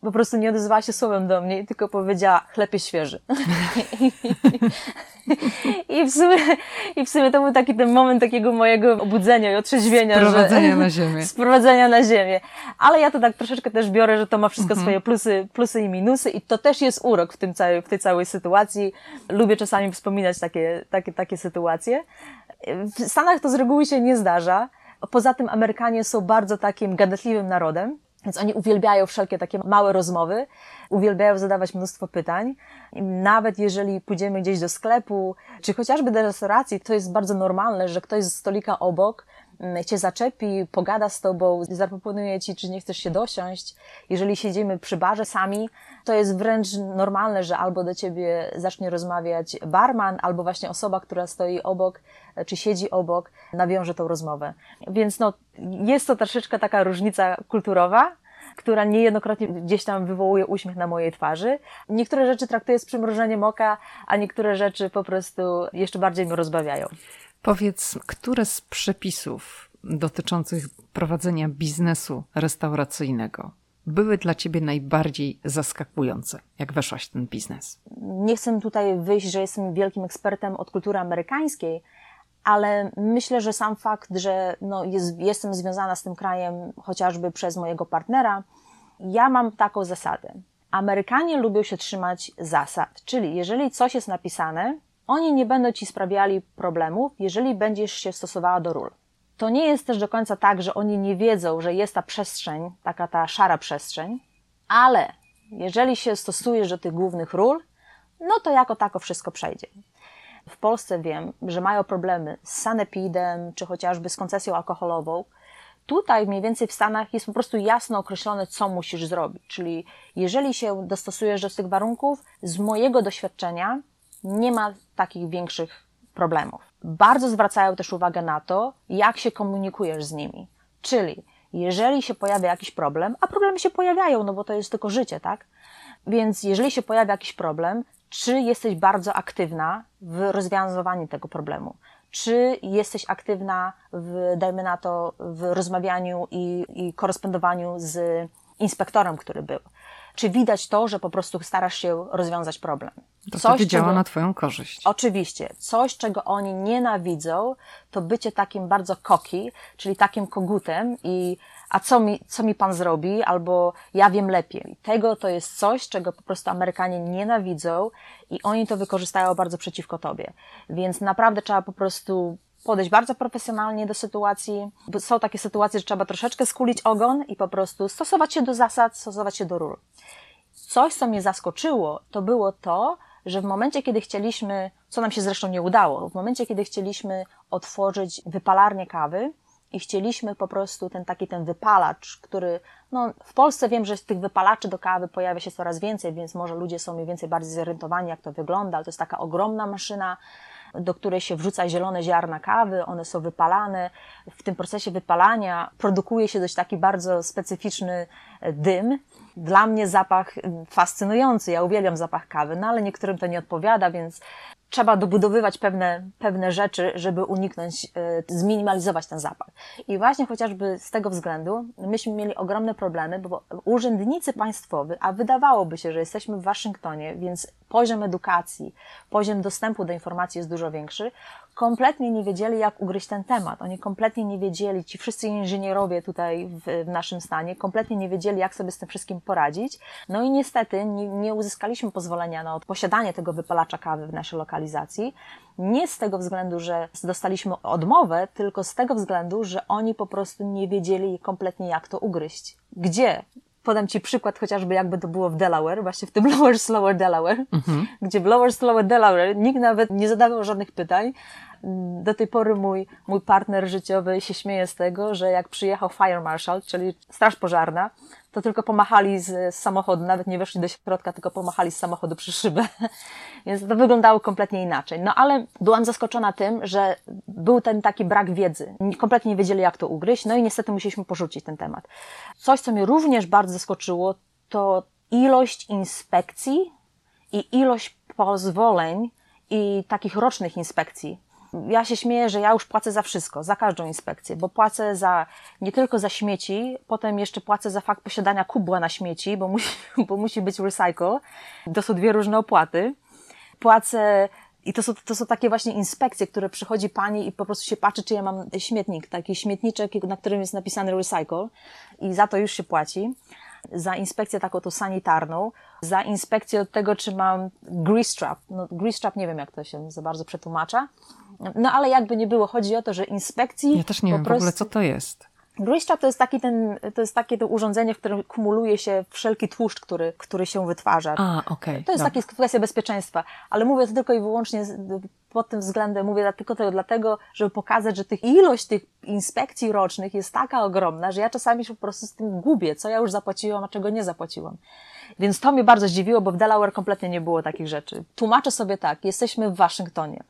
po prostu nie odezwała się słowem do mnie, tylko powiedziała chleb jest świeży. [laughs] [laughs] [laughs] I w, sumie, I w sumie to był taki ten moment takiego mojego obudzenia i otrzeźwienia. Sprowadzenia że, na [laughs] ziemię. Sprowadzenia na ziemię. Ale ja to tak troszeczkę też biorę, że to ma wszystko mhm. swoje plusy, plusy i minusy i to też jest urok w, tym całej, w tej całej sytuacji. Lubię czasami wspominać takie, takie, takie sytuacje. W Stanach to z reguły się nie zdarza. Poza tym Amerykanie są bardzo takim gadatliwym narodem. Więc oni uwielbiają wszelkie takie małe rozmowy, uwielbiają zadawać mnóstwo pytań. Nawet jeżeli pójdziemy gdzieś do sklepu, czy chociażby do restauracji, to jest bardzo normalne, że ktoś z stolika obok mm, cię zaczepi, pogada z tobą, zaproponuje ci, czy nie chcesz się dosiąść. Jeżeli siedzimy przy barze sami, to jest wręcz normalne, że albo do ciebie zacznie rozmawiać barman, albo właśnie osoba, która stoi obok, czy siedzi obok, nawiąże tą rozmowę. Więc no, jest to troszeczkę taka różnica kulturowa, która niejednokrotnie gdzieś tam wywołuje uśmiech na mojej twarzy. Niektóre rzeczy traktuję z przymrużeniem oka, a niektóre rzeczy po prostu jeszcze bardziej mnie rozbawiają. Powiedz, które z przepisów dotyczących prowadzenia biznesu restauracyjnego były dla Ciebie najbardziej zaskakujące, jak weszłaś w ten biznes? Nie chcę tutaj wyjść, że jestem wielkim ekspertem od kultury amerykańskiej, ale myślę, że sam fakt, że no jest, jestem związana z tym krajem chociażby przez mojego partnera, ja mam taką zasadę. Amerykanie lubią się trzymać zasad, czyli jeżeli coś jest napisane, oni nie będą ci sprawiali problemów, jeżeli będziesz się stosowała do ról. To nie jest też do końca tak, że oni nie wiedzą, że jest ta przestrzeń, taka ta szara przestrzeń, ale jeżeli się stosujesz do tych głównych ról, no to jako tako wszystko przejdzie w Polsce wiem, że mają problemy z sanepidem, czy chociażby z koncesją alkoholową, Tutaj mniej więcej w Stanach jest po prostu jasno określone, co musisz zrobić. Czyli jeżeli się dostosujesz do tych warunków, z mojego doświadczenia nie ma takich większych problemów. Bardzo zwracają też uwagę na to, jak się komunikujesz z nimi. Czyli Jeżeli się pojawia jakiś problem, a problemy się pojawiają, no bo to jest tylko życie, tak? Więc jeżeli się pojawia jakiś problem, czy jesteś bardzo aktywna w rozwiązywaniu tego problemu? Czy jesteś aktywna w, dajmy na to, w rozmawianiu i, i korespondowaniu z inspektorem, który był? Czy widać to, że po prostu starasz się rozwiązać problem? To Coś, działa czego, na Twoją korzyść. Oczywiście. Coś, czego oni nienawidzą, to bycie takim bardzo koki, czyli takim kogutem i a co mi, co mi pan zrobi, albo ja wiem lepiej. Tego to jest coś, czego po prostu Amerykanie nienawidzą i oni to wykorzystają bardzo przeciwko tobie. Więc naprawdę trzeba po prostu podejść bardzo profesjonalnie do sytuacji. Są takie sytuacje, że trzeba troszeczkę skulić ogon i po prostu stosować się do zasad, stosować się do ról. Coś, co mnie zaskoczyło, to było to, że w momencie, kiedy chcieliśmy, co nam się zresztą nie udało, w momencie, kiedy chcieliśmy otworzyć wypalarnię kawy, i chcieliśmy po prostu ten taki ten wypalacz, który, no w Polsce wiem, że tych wypalaczy do kawy pojawia się coraz więcej, więc może ludzie są mniej więcej bardziej zorientowani, jak to wygląda, ale to jest taka ogromna maszyna, do której się wrzuca zielone ziarna kawy, one są wypalane. W tym procesie wypalania produkuje się dość taki bardzo specyficzny e, dym. Dla mnie zapach fascynujący, ja uwielbiam zapach kawy, no ale niektórym to nie odpowiada, więc trzeba dobudowywać pewne, pewne rzeczy, żeby uniknąć, e, zminimalizować ten zapach. I właśnie chociażby z tego względu myśmy mieli ogromne problemy, bo urzędnicy państwowi, a wydawałoby się, że jesteśmy w Waszyngtonie, więc poziom edukacji, poziom dostępu do informacji jest dużo większy, kompletnie nie wiedzieli, jak ugryźć ten temat. Oni kompletnie nie wiedzieli, ci wszyscy inżynierowie tutaj w, w naszym stanie, kompletnie nie wiedzieli, jak sobie z tym wszystkim poradzić. No i niestety nie, nie uzyskaliśmy pozwolenia na posiadanie tego wypalacza kawy w naszej lokalizacji. Nie z tego względu, że dostaliśmy odmowę, tylko z tego względu, że oni po prostu nie wiedzieli kompletnie, jak to ugryźć. Gdzie podam Ci przykład chociażby jakby to było w Delaware, właśnie w tym [laughs] Lower Slower Delaware, mhm. gdzie w Lower Slower Delaware nikt nawet nie zadawał żadnych pytań, do tej pory mój, mój partner życiowy się śmieje z tego, że jak przyjechał Fire Marshal, czyli Straż Pożarna, to tylko pomachali z, z samochodu, nawet nie weszli do środka, tylko pomachali z samochodu przy szybę. [laughs] Więc to wyglądało kompletnie inaczej. No ale byłam zaskoczona tym, że był ten taki brak wiedzy. Kompletnie nie wiedzieli, jak to ugryźć, no i niestety musieliśmy porzucić ten temat. Coś, co mnie również bardzo zaskoczyło, to ilość inspekcji i ilość pozwoleń i takich rocznych inspekcji ja się śmieję, że ja już płacę za wszystko, za każdą inspekcję, bo płacę za, nie tylko za śmieci, potem jeszcze płacę za fakt posiadania kubła na śmieci, bo musi, [laughs] bo musi być recycle. To są dwie różne opłaty. Płacę i to są, to są takie właśnie inspekcje, które przychodzi pani i po prostu się patrzy, czy ja mam śmietnik, taki śmietniczek, na którym jest napisany recycle i za to już się płaci. Za inspekcję taką to sanitarną, za inspekcję od tego, czy mam grease trap. No, grease trap nie wiem, jak to się za bardzo przetłumacza no ale jakby nie było, chodzi o to, że inspekcji. Ja też nie wiem prostu... w ogóle, co to jest. Grease to jest, taki ten, to jest takie to urządzenie, w którym kumuluje się wszelki tłuszcz, który, który się wytwarza. A. Okay, to jest taka kwestia bezpieczeństwa, ale mówię to tylko i wyłącznie pod tym względem, mówię tylko to dlatego, żeby pokazać, że tych ilość tych inspekcji rocznych jest taka ogromna, że ja czasami się po prostu z tym gubię, co ja już zapłaciłam, a czego nie zapłaciłam. Więc to mnie bardzo zdziwiło, bo w Delaware kompletnie nie było takich rzeczy. Tłumaczę sobie tak, jesteśmy w Waszyngtonie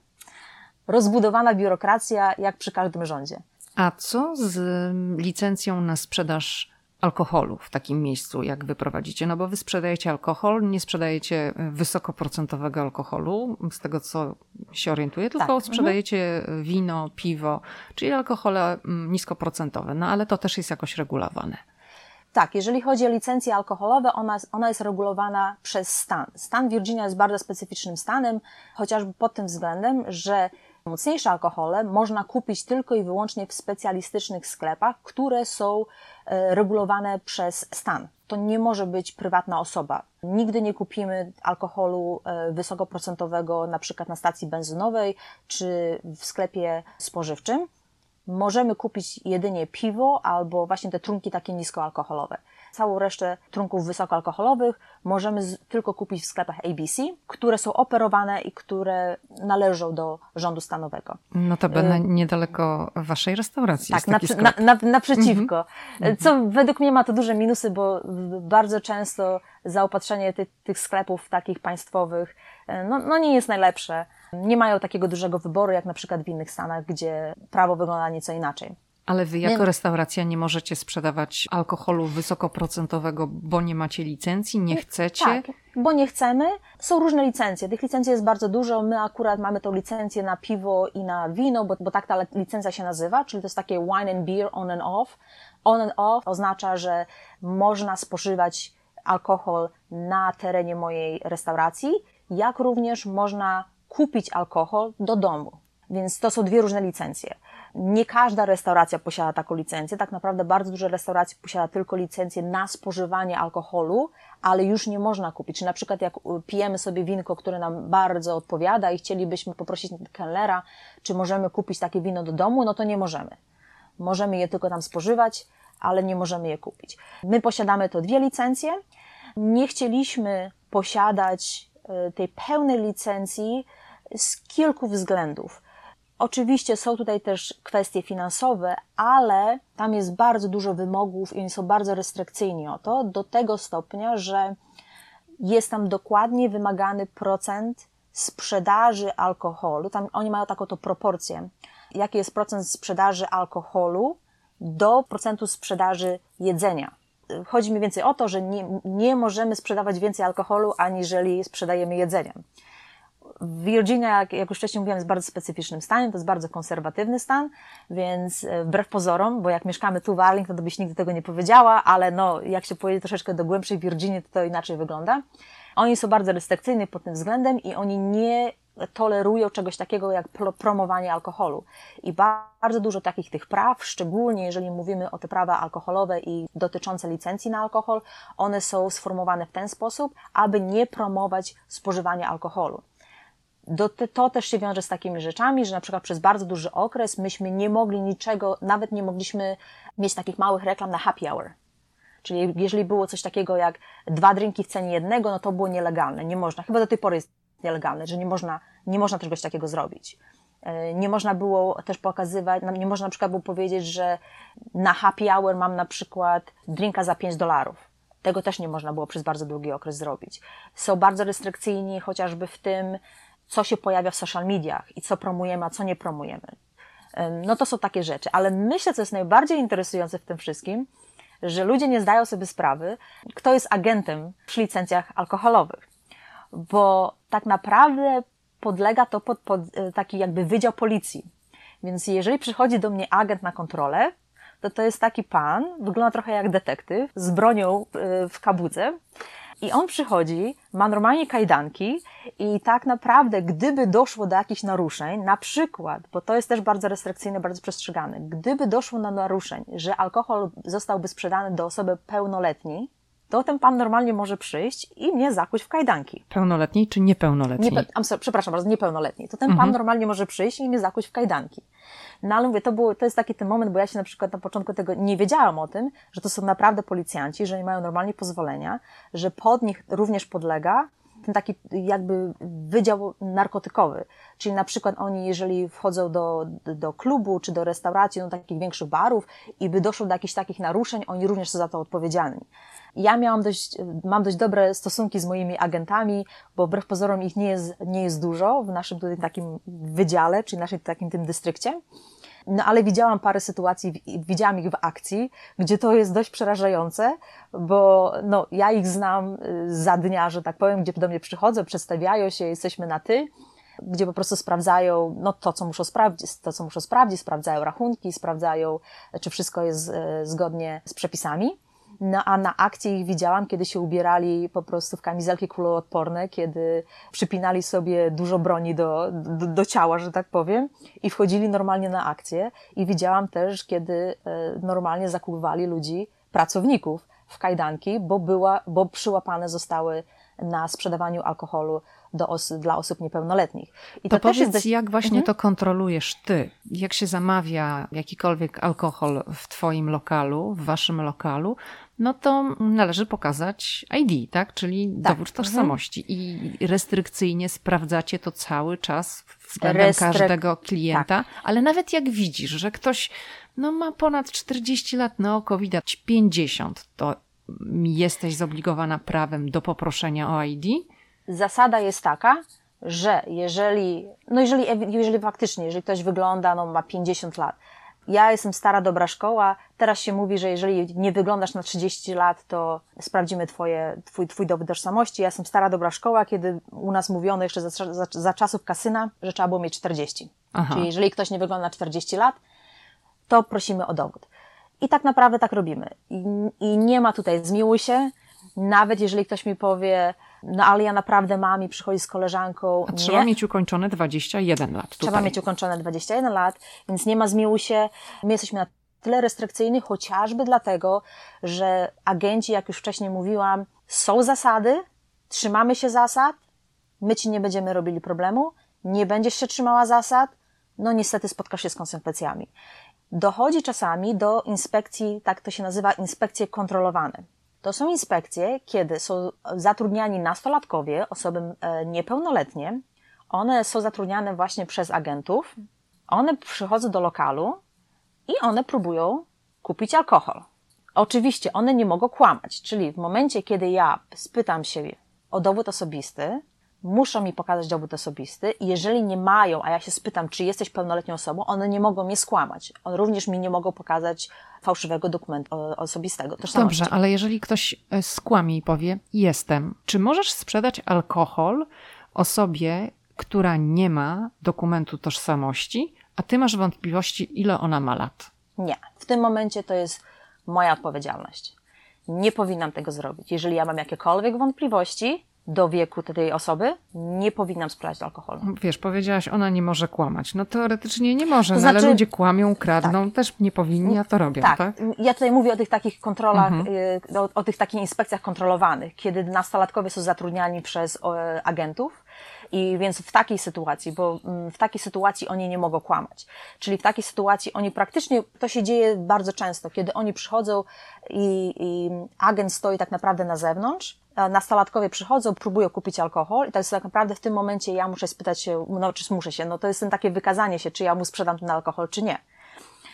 rozbudowana biurokracja, jak przy każdym rządzie. A co z licencją na sprzedaż alkoholu w takim miejscu, jak wy prowadzicie? No bo wy sprzedajecie alkohol, nie sprzedajecie wysokoprocentowego alkoholu, z tego co się orientuję, tylko tak. Mhm. sprzedajecie wino, piwo, czyli alkohole mm, niskoprocentowe. No ale to też jest jakoś regulowane. Tak, jeżeli chodzi o licencje alkoholowe, ona, ona jest regulowana przez stan. Stan Virginia jest bardzo specyficznym stanem, chociażby pod tym względem, że Mocniejsze alkohole można kupić tylko i wyłącznie w specjalistycznych sklepach, które są e, regulowane przez stan. To nie może być prywatna osoba. Nigdy nie kupimy alkoholu e, wysokoprocentowego na przykład na stacji benzynowej czy w sklepie spożywczym. Możemy kupić jedynie piwo albo właśnie te trunki takie niskoalkoholowe. Całą resztę trunków wysokoalkoholowych możemy z, tylko kupić w sklepach ABC, które są operowane i które należą do rządu stanowego. No to będę y niedaleko waszej restauracji. Tak, na, na, na, naprzeciwko. Mm -hmm. Co według mnie ma to duże minusy, bo bardzo często zaopatrzenie ty, tych sklepów takich państwowych y, no, no nie jest najlepsze. Nie mają takiego dużego wyboru, jak na przykład w innych stanach, gdzie prawo wygląda nieco inaczej. Ale wy jako restauracja nie możecie sprzedawać alkoholu wysokoprocentowego, bo nie macie licencji, nie chcecie? Tak, bo nie chcemy. Są różne licencje. Tych licencji jest bardzo dużo. My akurat mamy tą licencję na piwo i na wino, bo, bo tak ta licencja się nazywa, czyli to jest takie wine and beer on and off. On and off oznacza, że można spożywać alkohol na terenie mojej restauracji, jak również można kupić alkohol do domu. Więc to są dwie różne licencje. Nie każda restauracja posiada taką licencję. Tak naprawdę bardzo dużo restauracji posiada tylko licencję na spożywanie alkoholu, ale już nie można kupić. Czy na przykład jak pijemy sobie winko, które nam bardzo odpowiada i chcielibyśmy poprosić kelnera, czy możemy kupić takie wino do domu, no to nie możemy. Możemy je tylko tam spożywać, ale nie możemy je kupić. My posiadamy to dwie licencje. Nie chcieliśmy posiadać e, tej pełnej licencji z kilku względów. Oczywiście są tutaj też kwestie finansowe, ale tam jest bardzo dużo wymogów i oni są bardzo restrykcyjni o to, do tego stopnia, że jest tam dokładnie wymagany procent sprzedaży alkoholu. Tam oni mają taką to proporcję. Jaki jest procent sprzedaży alkoholu do procentu sprzedaży jedzenia. Chodzi mi więcej o to, że nie, nie możemy sprzedawać więcej alkoholu, aniżeli sprzedajemy jedzenia. Virginia, jak, jak już wcześniej mówiłam, jest bardzo specyficznym stanem, to jest bardzo konserwatywny stan, więc e, wbrew pozorom, bo jak mieszkamy tu w Arlington, to byś nigdy tego nie powiedziała, ale no, jak się pojedzie troszeczkę do głębszej Virginii, to to inaczej wygląda. Oni są bardzo restrykcyjni pod tym względem i oni nie tolerują czegoś takiego jak promowanie alkoholu. I bardzo dużo takich tych praw, szczególnie jeżeli mówimy o te prawa alkoholowe i dotyczące licencji na alkohol, one są sformułowane w ten sposób, aby nie promować spożywania alkoholu. Do, to też się wiąże z takimi rzeczami, że na przykład przez bardzo duży okres myśmy nie mogli niczego, nawet nie mogliśmy mieć takich małych reklam na happy hour. Czyli jeżeli było coś takiego jak dwa drinki w cenie jednego, no to było nielegalne, nie można. Chyba do tej pory jest nielegalne, że nie można, nie można czegoś takiego zrobić. E, nie można było też pokazywać, nie można na przykład było powiedzieć, że na happy hour mam na przykład drinka za 5 dolarów. Tego też nie można było przez bardzo długi okres zrobić. Są bardzo restrykcyjni chociażby w tym, co się pojawia w social mediach i co promujemy, a co nie promujemy. No to są takie rzeczy, ale myślę, co jest najbardziej interesujące w tym wszystkim, że ludzie nie zdają sobie sprawy, kto jest agentem przy licencjach alkoholowych, bo tak naprawdę podlega to pod, pod e, taki jakby wydział policji. Więc jeżeli przychodzi do mnie agent na kontrolę, to to jest taki pan, wygląda trochę jak detektyw, z bronią e, w kabudze i on przychodzi, ma normalnie kajdanki i tak naprawdę, gdyby doszło do jakichś naruszeń, na przykład, bo to jest też bardzo restrykcyjne, bardzo przestrzegane, gdyby doszło do naruszeń, że alkohol zostałby sprzedany do osoby pełnoletniej, to ten pan normalnie może przyjść i mnie zakuć w kajdanki. Pełnoletniej czy niepełnoletniej? Nie, przepraszam bardzo, niepełnoletniej. To ten mhm. pan normalnie może przyjść i mnie zakuć w kajdanki. No ale mówię, to, było, to jest taki ten moment, bo ja się na przykład na początku tego nie wiedziałam o tym, że to są naprawdę policjanci, że nie mają normalnie pozwolenia, że pod nich również podlega ten taki jakby wydział narkotykowy. Czyli na przykład oni, jeżeli wchodzą do, do klubu czy do restauracji, do takich większych barów i by doszło do jakichś takich naruszeń, oni również są za to odpowiedzialni. Ja miałam dość, mam dość dobre stosunki z moimi agentami, bo wbrew pozorom ich nie jest, nie jest dużo w naszym tutaj takim wydziale, czy naszym takim tym dystrykcie. No ale widziałam parę sytuacji, widziałam ich w akcji, gdzie to jest dość przerażające, bo no, ja ich znam y, za dnia, że tak powiem, gdzie do mnie przychodzą, przedstawiają się, jesteśmy na ty, gdzie po prostu sprawdzają no, to, co muszą sprawdzić, to, co muszą sprawdzić, sprawdzają rachunki, sprawdzają, czy wszystko jest y, zgodnie z przepisami. No a na akcji ich widziałam, kiedy się ubierali po prostu w kamizelki kuloodporne, kiedy przypinali sobie dużo broni do, do, do ciała, że tak powiem, i wchodzili normalnie na akcję. I widziałam też, kiedy e, normalnie zakuwali ludzi, pracowników w kajdanki, bo, była, bo przyłapane zostały na sprzedawaniu alkoholu do os dla osób niepełnoletnich. I to, to powiedz, dość... jak właśnie mhm. to kontrolujesz ty? Jak się zamawia jakikolwiek alkohol w twoim lokalu, w waszym lokalu, no to należy pokazać ID, tak? Czyli tak. dowód tożsamości. I restrykcyjnie sprawdzacie to cały czas względem Restryk... każdego klienta, tak. ale nawet jak widzisz, że ktoś no, ma ponad 40 lat na oko, widać 50, to jesteś zobligowana prawem do poproszenia o ID? Zasada jest taka, że jeżeli, no jeżeli, jeżeli faktycznie, jeżeli ktoś wygląda, no ma 50 lat, ja jestem stara, dobra szkoła. Teraz się mówi, że jeżeli nie wyglądasz na 30 lat, to sprawdzimy twoje, twój, twój dowód tożsamości. Ja jestem stara, dobra szkoła, kiedy u nas mówiono jeszcze za, za, za czasów kasyna, że trzeba było mieć 40. Aha. Czyli jeżeli ktoś nie wygląda na 40 lat, to prosimy o dowód. I tak naprawdę tak robimy. I, i nie ma tutaj zmiłuj się, nawet jeżeli ktoś mi powie, no ale ja naprawdę mam i przychodzi z koleżanką. A trzeba mieć ukończone 21 lat. Tutaj. Trzeba mieć ukończone 21 lat, więc nie ma zmiłuj się. My jesteśmy na tyle restrykcyjni, chociażby dlatego, że agenci, jak już wcześniej mówiłam, są zasady, trzymamy się zasad, my ci nie będziemy robili problemu, nie będziesz się trzymała zasad, no niestety spotkasz się z konsekwencjami. Dochodzi czasami do inspekcji, tak to się nazywa, inspekcje kontrolowane. To są inspekcje, kiedy są zatrudniani nastolatkowie, osoby e, niepełnoletnie. One są zatrudniane właśnie przez agentów. One przychodzą do lokalu i one próbują kupić alkohol. Oczywiście one nie mogą kłamać, czyli w momencie, kiedy ja spytam się o dowód osobisty, muszą mi pokazać dowód osobisty i jeżeli nie mają, a ja się spytam, czy jesteś pełnoletnią osobą, one nie mogą mnie skłamać. One również mi nie mogą pokazać fałszywego dokumentu osobistego. Dobrze, ale jeżeli ktoś e, skłamie i powie, jestem, czy możesz sprzedać alkohol osobie, która nie ma dokumentu tożsamości, a ty masz wątpliwości, ile ona ma lat? Nie. W tym momencie to jest moja odpowiedzialność. Nie powinnam tego zrobić. Jeżeli ja mam jakiekolwiek wątpliwości, do wieku tej osoby, nie powinnam sprzedać alkoholu. Wiesz, powiedziałaś, ona nie może kłamać. No teoretycznie nie może, to znaczy, ale ludzie kłamią, kradną, tak. też nie powinni, a to robią, tak. tak? Ja tutaj mówię o tych takich kontrolach, mhm. Y, o, o, tych takich inspekcjach kontrolowanych, kiedy nastolatkowie są zatrudniani przez agentów, i więc w takiej sytuacji, bo mm, w takiej sytuacji oni nie mogą kłamać. Czyli w takiej sytuacji oni praktycznie, to się dzieje bardzo często, kiedy oni przychodzą i, i agent stoi tak naprawdę na zewnątrz, nastolatkowie przychodzą, próbują kupić alkohol i to jest tak naprawdę w tym momencie ja muszę spytać się, no czy muszę się, no to jest ten takie wykazanie się, czy ja mu sprzedam ten alkohol, czy nie.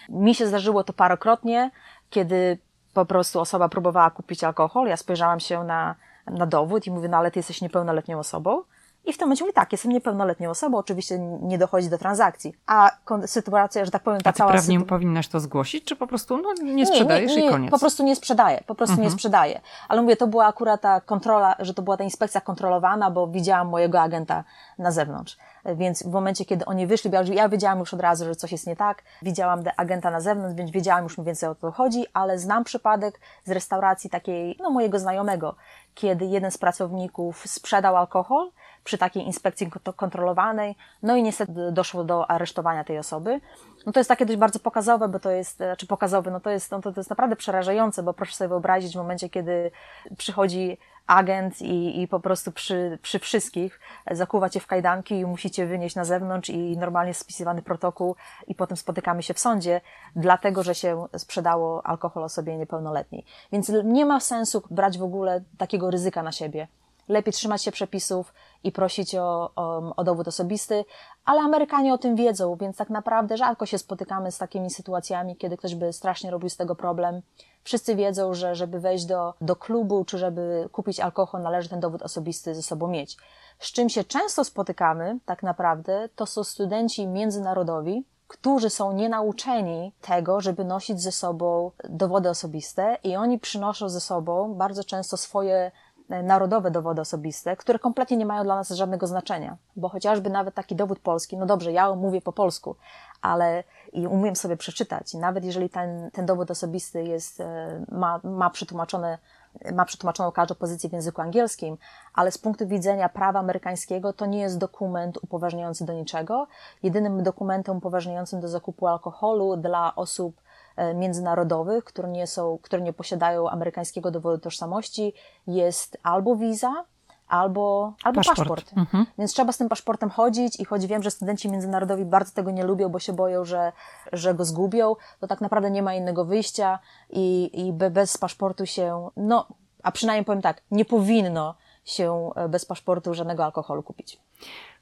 Mi się zdarzyło to parokrotnie, kiedy po prostu osoba próbowała kupić alkohol, ja spojrzałam się na, na dowód i mówię, no ale ty jesteś niepełnoletnią osobą. I w tym momencie mówię, tak, jestem niepełnoletnią osobą, oczywiście nie dochodzi do transakcji. A sytuacja, że tak powiem, ta A ty cała... prawnie sytu... powinnaś to zgłosić, czy po prostu no, nie sprzedajesz nie, nie, nie, i koniec? po prostu nie sprzedaję, po prostu mhm. nie sprzedaję. Ale mówię, to była akurat ta kontrola, że to była ta inspekcja kontrolowana, bo widziałam mojego agenta na zewnątrz. Więc w momencie, kiedy oni wyszli, ja wiedziałam już od razu, że coś jest nie tak. Widziałam agenta na zewnątrz, więc wiedziałam już mniej więcej o co chodzi, ale znam przypadek z restauracji takiej, no mojego znajomego, kiedy jeden z pracowników sprzedał alkohol, przy takiej inspekcji kontrolowanej, no i niestety doszło do aresztowania tej osoby. No to jest takie dość bardzo pokazowe, bo to jest, znaczy pokazowy, no to jest, no to, to jest naprawdę przerażające, bo proszę sobie wyobrazić w momencie, kiedy przychodzi agent i, i po prostu przy, przy wszystkich zakuwa cię w kajdanki i musicie wynieść na zewnątrz i normalnie spisywany protokół i potem spotykamy się w sądzie, dlatego, że się sprzedało alkohol osobie niepełnoletniej. Więc nie ma sensu brać w ogóle takiego ryzyka na siebie lepiej trzymać się przepisów i prosić o, o, o, dowód osobisty, ale Amerykanie o tym wiedzą, więc tak naprawdę rzadko się spotykamy z takimi sytuacjami, kiedy ktoś by strasznie robił z tego problem. Wszyscy wiedzą, że żeby wejść do, do klubu, czy żeby kupić alkohol, należy ten dowód osobisty ze sobą mieć. Z czym się często spotykamy, tak naprawdę, to są studenci międzynarodowi, którzy są nienauczeni tego, żeby nosić ze sobą dowody osobiste i oni przynoszą ze sobą bardzo często swoje narodowe dowody osobiste, które kompletnie nie mają dla nas żadnego znaczenia, bo chociażby nawet taki dowód polski, no dobrze, ja mówię po polsku, ale i umiem sobie przeczytać, nawet jeżeli ten, ten dowód osobisty jest, e, ma, ma przetłumaczone ma przetłumaczoną każdą pozycję w języku angielskim, ale z punktu widzenia prawa amerykańskiego to nie jest dokument upoważniający do niczego. Jedynym dokumentem upoważniającym do zakupu alkoholu dla osób E, międzynarodowych, które nie, są, które nie posiadają amerykańskiego dowodu tożsamości, jest albo wiza, albo, albo paszport. paszport. Mhm. Więc trzeba z tym paszportem chodzić i choć wiem, że studenci międzynarodowi bardzo tego nie lubią, bo się boją, że, że go zgubią, to tak naprawdę nie ma innego wyjścia i, i bez paszportu się, no, a przynajmniej powiem tak, nie powinno się e, bez paszportu żadnego alkoholu kupić.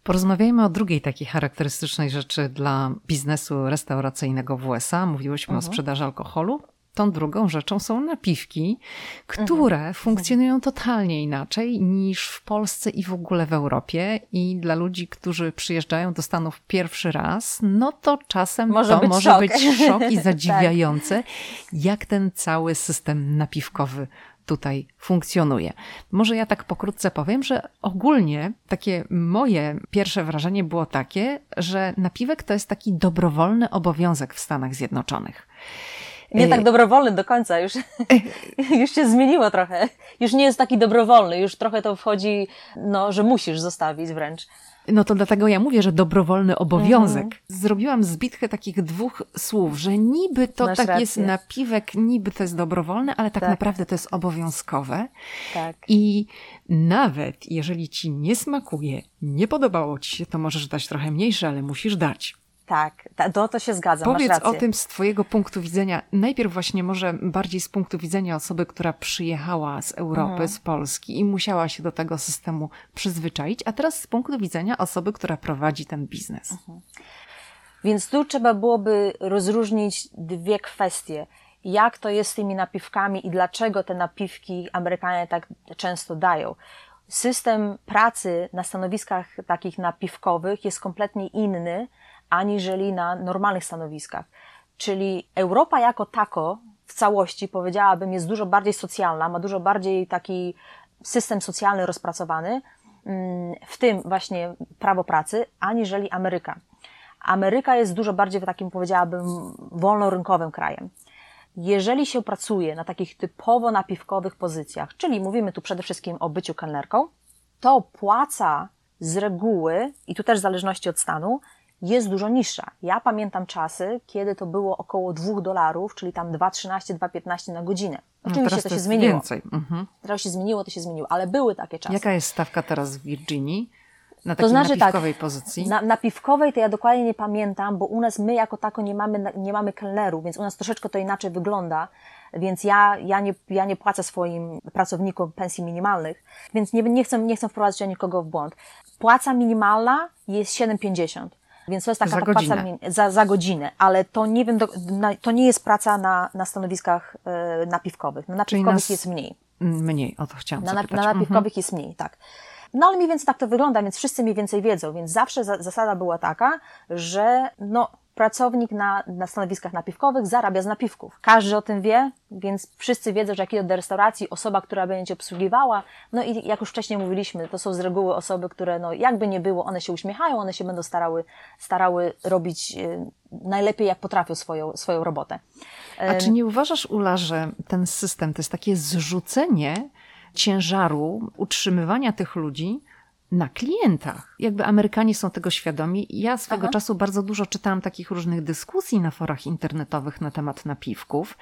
Porozmawiajmy o drugiej takiej charakterystycznej rzeczy dla biznesu restauracyjnego w USA. Mówiłyśmy mhm. o sprzedaży alkoholu. Tą drugą rzeczą są napiwki, które mhm. funkcjonują totalnie inaczej niż w Polsce i w ogóle w Europie. I dla ludzi, którzy przyjeżdżają do Stanów pierwszy raz, no to czasem może to być może szok. być szok i [laughs] zadziwiające, tak. jak ten cały system napiwkowy tutaj funkcjonuje. Może ja tak pokrótce powiem, że ogólnie takie moje pierwsze wrażenie było takie, że napiwek to jest taki dobrowolny obowiązek w Stanach Zjednoczonych. Nie tak dobrowolny do końca, już, [laughs] już się zmieniło trochę. Już nie jest taki dobrowolny, już trochę to wchodzi, no, że musisz zostawić wręcz. No to dlatego ja mówię, że dobrowolny obowiązek. Mhm. Zrobiłam zbitkę takich dwóch słów, że niby to Masz tak rację. jest napiwek, niby to jest dobrowolne, ale tak, tak, naprawdę to jest obowiązkowe. Tak. I nawet jeżeli ci nie smakuje, nie podobało ci się, to możesz dać trochę mniejsze, ale musisz dać. Tak, to, to się zgadza. Powiedz o tym z Twojego punktu widzenia. Najpierw właśnie może bardziej z punktu widzenia osoby, która przyjechała z Europy, mhm. z Polski i musiała się do tego systemu przyzwyczaić, a teraz z punktu widzenia osoby, która prowadzi ten biznes. Mhm. Więc tu trzeba byłoby rozróżnić dwie kwestie. Jak to jest z tymi napiwkami i dlaczego te napiwki Amerykanie tak często dają system pracy na stanowiskach takich napiwkowych jest kompletnie inny aniżeli na normalnych stanowiskach. Czyli Europa jako tako w całości, powiedziałabym, jest dużo bardziej socjalna, ma dużo bardziej taki system socjalny rozpracowany, mm, w tym właśnie prawo pracy, aniżeli Ameryka. Ameryka jest dużo bardziej takim, powiedziałabym, wolnorynkowym krajem. Jeżeli się pracuje na takich typowo napiwkowych pozycjach, czyli mówimy tu przede wszystkim o byciu kelnerką, to płaca z reguły, i tu też w zależności od stanu, jest dużo niższa. Ja pamiętam czasy, kiedy to było około 2 dolarów, czyli tam 2,13, 2,15 na godzinę. No Oczywiście no to, to się zmieniło. Więcej. Mhm. Teraz się zmieniło, to się zmieniło, ale były takie czasy. Jaka jest stawka teraz w Virginii? Na takiej to znaczy, napiwkowej tak, pozycji? Na, napiwkowej to ja dokładnie nie pamiętam, bo u nas my jako tako nie mamy, nie mamy kelnerów, więc u nas troszeczkę to inaczej wygląda. Więc ja, ja, nie, ja nie płacę swoim pracownikom pensji minimalnych, więc nie, nie, chcę, nie chcę wprowadzić nikogo w błąd. Płaca minimalna jest 7,50. Więc to jest taka za godzinę. praca za, za godzinę, ale to nie wiem, do, na, to nie jest praca na, na stanowiskach y, napiwkowych. Na napiwkowych jest mniej. Mniej, o to chciałam na, na, na napiwkowych mhm. jest mniej, tak. No ale mniej więcej tak to wygląda, więc wszyscy mniej więcej wiedzą, więc zawsze za, zasada była taka, że no pracownik na, na stanowiskach napiwkowych zarabia z napiwków. Każdy o tym wie, więc wszyscy wiedzą, że jak idą do restauracji, osoba, która będzie obsługiwała, no i jak już wcześniej mówiliśmy, to są z reguły osoby, które no jakby nie było, one się uśmiechają, one się będą starały, starały robić y, najlepiej jak potrafią swoją, swoją robotę. A czy nie uważasz, Ula, że ten system to jest takie zrzucenie ciężaru utrzymywania tych ludzi na klientach. Jakby Amerykanie są tego świadomi. Ja swego Aha. czasu bardzo dużo czytałam takich różnych dyskusji na forach internetowych na temat napiwków.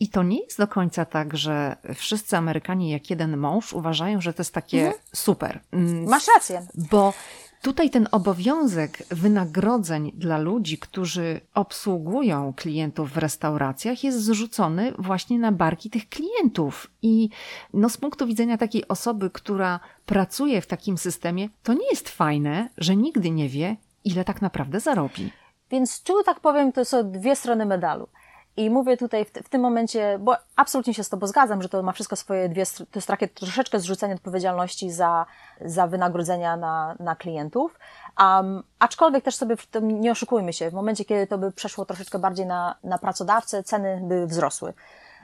I to nie jest do końca tak, że wszyscy Amerykanie jak jeden mąż uważają, że to jest takie mhm. super. Mm, Masz rację. Bo Tutaj ten obowiązek wynagrodzeń dla ludzi, którzy obsługują klientów w restauracjach, jest zrzucony właśnie na barki tych klientów. I no, z punktu widzenia takiej osoby, która pracuje w takim systemie, to nie jest fajne, że nigdy nie wie, ile tak naprawdę zarobi. Więc tu tak powiem, to są dwie strony medalu. I mówię tutaj w, w, tym momencie, bo absolutnie się z Tobą zgadzam, że to ma wszystko swoje dwie, to jest takie troszeczkę zrzucenie odpowiedzialności za, za wynagrodzenia na, na klientów. Um, aczkolwiek też sobie nie oszukujmy się, w momencie, kiedy to by przeszło troszeczkę bardziej na, na pracodawcę, ceny by wzrosły.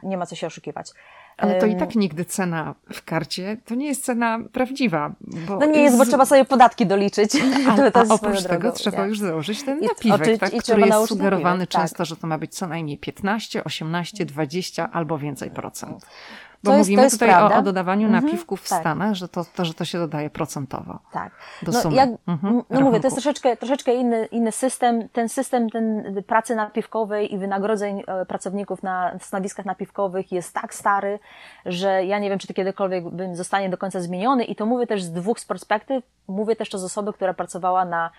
Nie ma co się oszukiwać. Ale to i tak nigdy cena w karcie to nie jest cena prawdziwa. no nie jest, bo trzeba sobie podatki doliczyć. A, [laughs] a oprócz tego drogą, trzeba już założyć ten napiwek, I, tak, i który jest sugerowany napiwek, tak. często, tak. że to ma być co najmniej 15, 18, 20 albo więcej procent. Bo to mówimy jest, tutaj o, o, dodawaniu mhm, napiwków w tak. Stanach, że to, to, że to się dodaje procentowo. Tak. Do no, sumy. Mhm, no mówię, to jest troszeczkę, troszeczkę inny, inny system. Ten system ten pracy napiwkowej i wynagrodzeń e, pracowników na stanowiskach napiwkowych jest tak stary, że ja nie wiem, czy to kiedykolwiek zostanie do końca zmieniony. I to mówię też z dwóch z perspektyw. Mówię też to z osoby, która pracowała na,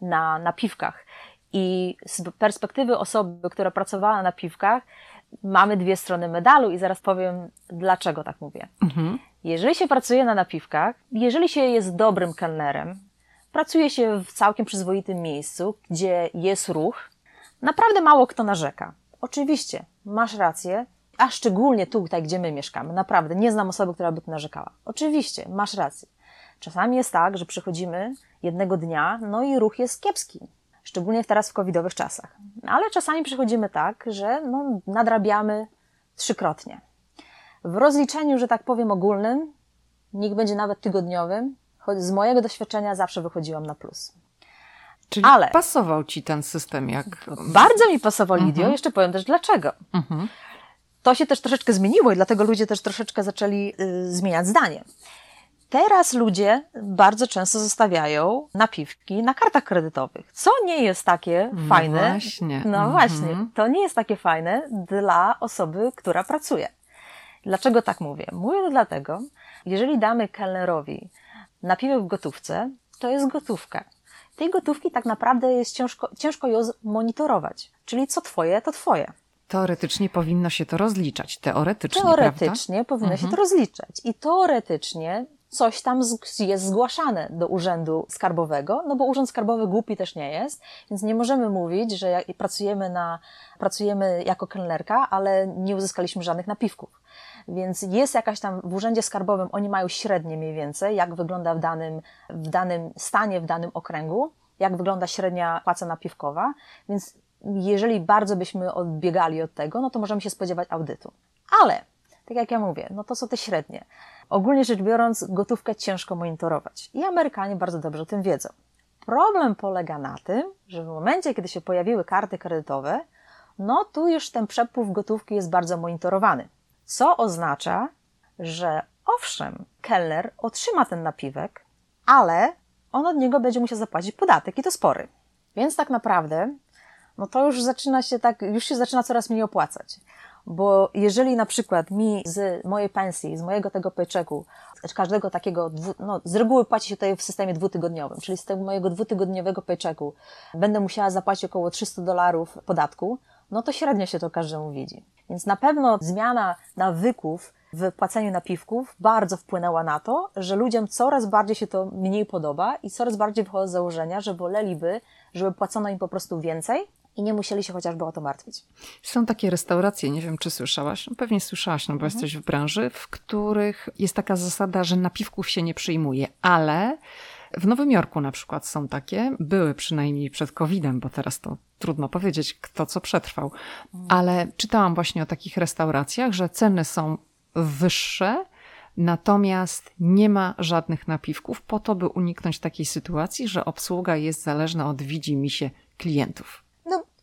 na napiwkach. I z perspektywy osoby, która pracowała na piwkach, mamy dwie strony medalu i zaraz powiem, dlaczego tak mówię. Mhm. Jeżeli się pracuje na napiwkach, jeżeli się jest dobrym kelnerem, pracuje się w całkiem przyzwoitym miejscu, gdzie jest ruch, naprawdę mało kto narzeka. Oczywiście, masz rację, a szczególnie tutaj, gdzie my mieszkamy. Naprawdę, nie znam osoby, która by tu narzekała. Oczywiście, masz rację. Czasami jest tak, że przychodzimy jednego dnia, no i ruch jest kiepski. Szczególnie teraz w covidowych czasach. Ale czasami przychodzimy tak, że no, nadrabiamy trzykrotnie. W rozliczeniu, że tak powiem, ogólnym, niech będzie nawet tygodniowym, choć z mojego doświadczenia zawsze wychodziłam na plus. Czyli Ale pasował ci ten system jak. Bardzo mi pasował Lidio, mhm. jeszcze powiem też dlaczego. Mhm. To się też troszeczkę zmieniło i dlatego ludzie też troszeczkę zaczęli y, zmieniać zdanie. Teraz ludzie bardzo często zostawiają napiwki na kartach kredytowych, co nie jest takie no fajne. Właśnie. No mhm. właśnie, to nie jest takie fajne dla osoby, która pracuje. Dlaczego tak mówię? Mówię to dlatego, jeżeli damy kelnerowi napiwek w gotówce, to jest gotówka. Tej gotówki tak naprawdę jest ciężko, ciężko ją monitorować. Czyli co twoje, to twoje. Teoretycznie powinno się to rozliczać. Teoretycznie. Teoretycznie prawda? powinno mhm. się to rozliczać. I teoretycznie coś tam jest zgłaszane do Urzędu Skarbowego, no bo Urząd Skarbowy głupi też nie jest, więc nie możemy mówić, że pracujemy, na, pracujemy jako kelnerka, ale nie uzyskaliśmy żadnych napiwków. Więc jest jakaś tam w Urzędzie Skarbowym, oni mają średnie mniej więcej, jak wygląda w danym, w danym stanie, w danym okręgu, jak wygląda średnia płaca napiwkowa, więc jeżeli bardzo byśmy odbiegali od tego, no to możemy się spodziewać audytu. Ale, tak jak ja mówię, no to są te średnie. Ogólnie rzecz biorąc, gotówkę ciężko monitorować i Amerykanie bardzo dobrze o tym wiedzą. Problem polega na tym, że w momencie, kiedy się pojawiły karty kredytowe, no tu już ten przepływ gotówki jest bardzo monitorowany. Co oznacza, że owszem, kelner otrzyma ten napiwek, ale on od niego będzie musiał zapłacić podatek i to spory. Więc tak naprawdę, no to już zaczyna się tak, już się zaczyna coraz mniej opłacać. Bo jeżeli na przykład mi z mojej pensji, z mojego tego paychecku, z każdego takiego, dwu, no z reguły płaci się tutaj w systemie dwutygodniowym, czyli z tego mojego dwutygodniowego paychecku będę musiała zapłacić około 300 dolarów podatku, no to średnio się to każdemu widzi. Więc na pewno zmiana nawyków w płaceniu napiwków bardzo wpłynęła na to, że ludziom coraz bardziej się to mniej podoba i coraz bardziej wychodzą z założenia, że woleliby, żeby płacono im po prostu więcej, i nie musieli się chociażby o to martwić. Są takie restauracje, nie wiem czy słyszałaś, no pewnie słyszałaś, no bo mhm. jesteś w branży, w których jest taka zasada, że napiwków się nie przyjmuje, ale w Nowym Jorku na przykład są takie, były przynajmniej przed COVID-em, bo teraz to trudno powiedzieć, kto co przetrwał, ale czytałam właśnie o takich restauracjach, że ceny są wyższe, natomiast nie ma żadnych napiwków po to, by uniknąć takiej sytuacji, że obsługa jest zależna od widzi mi się klientów.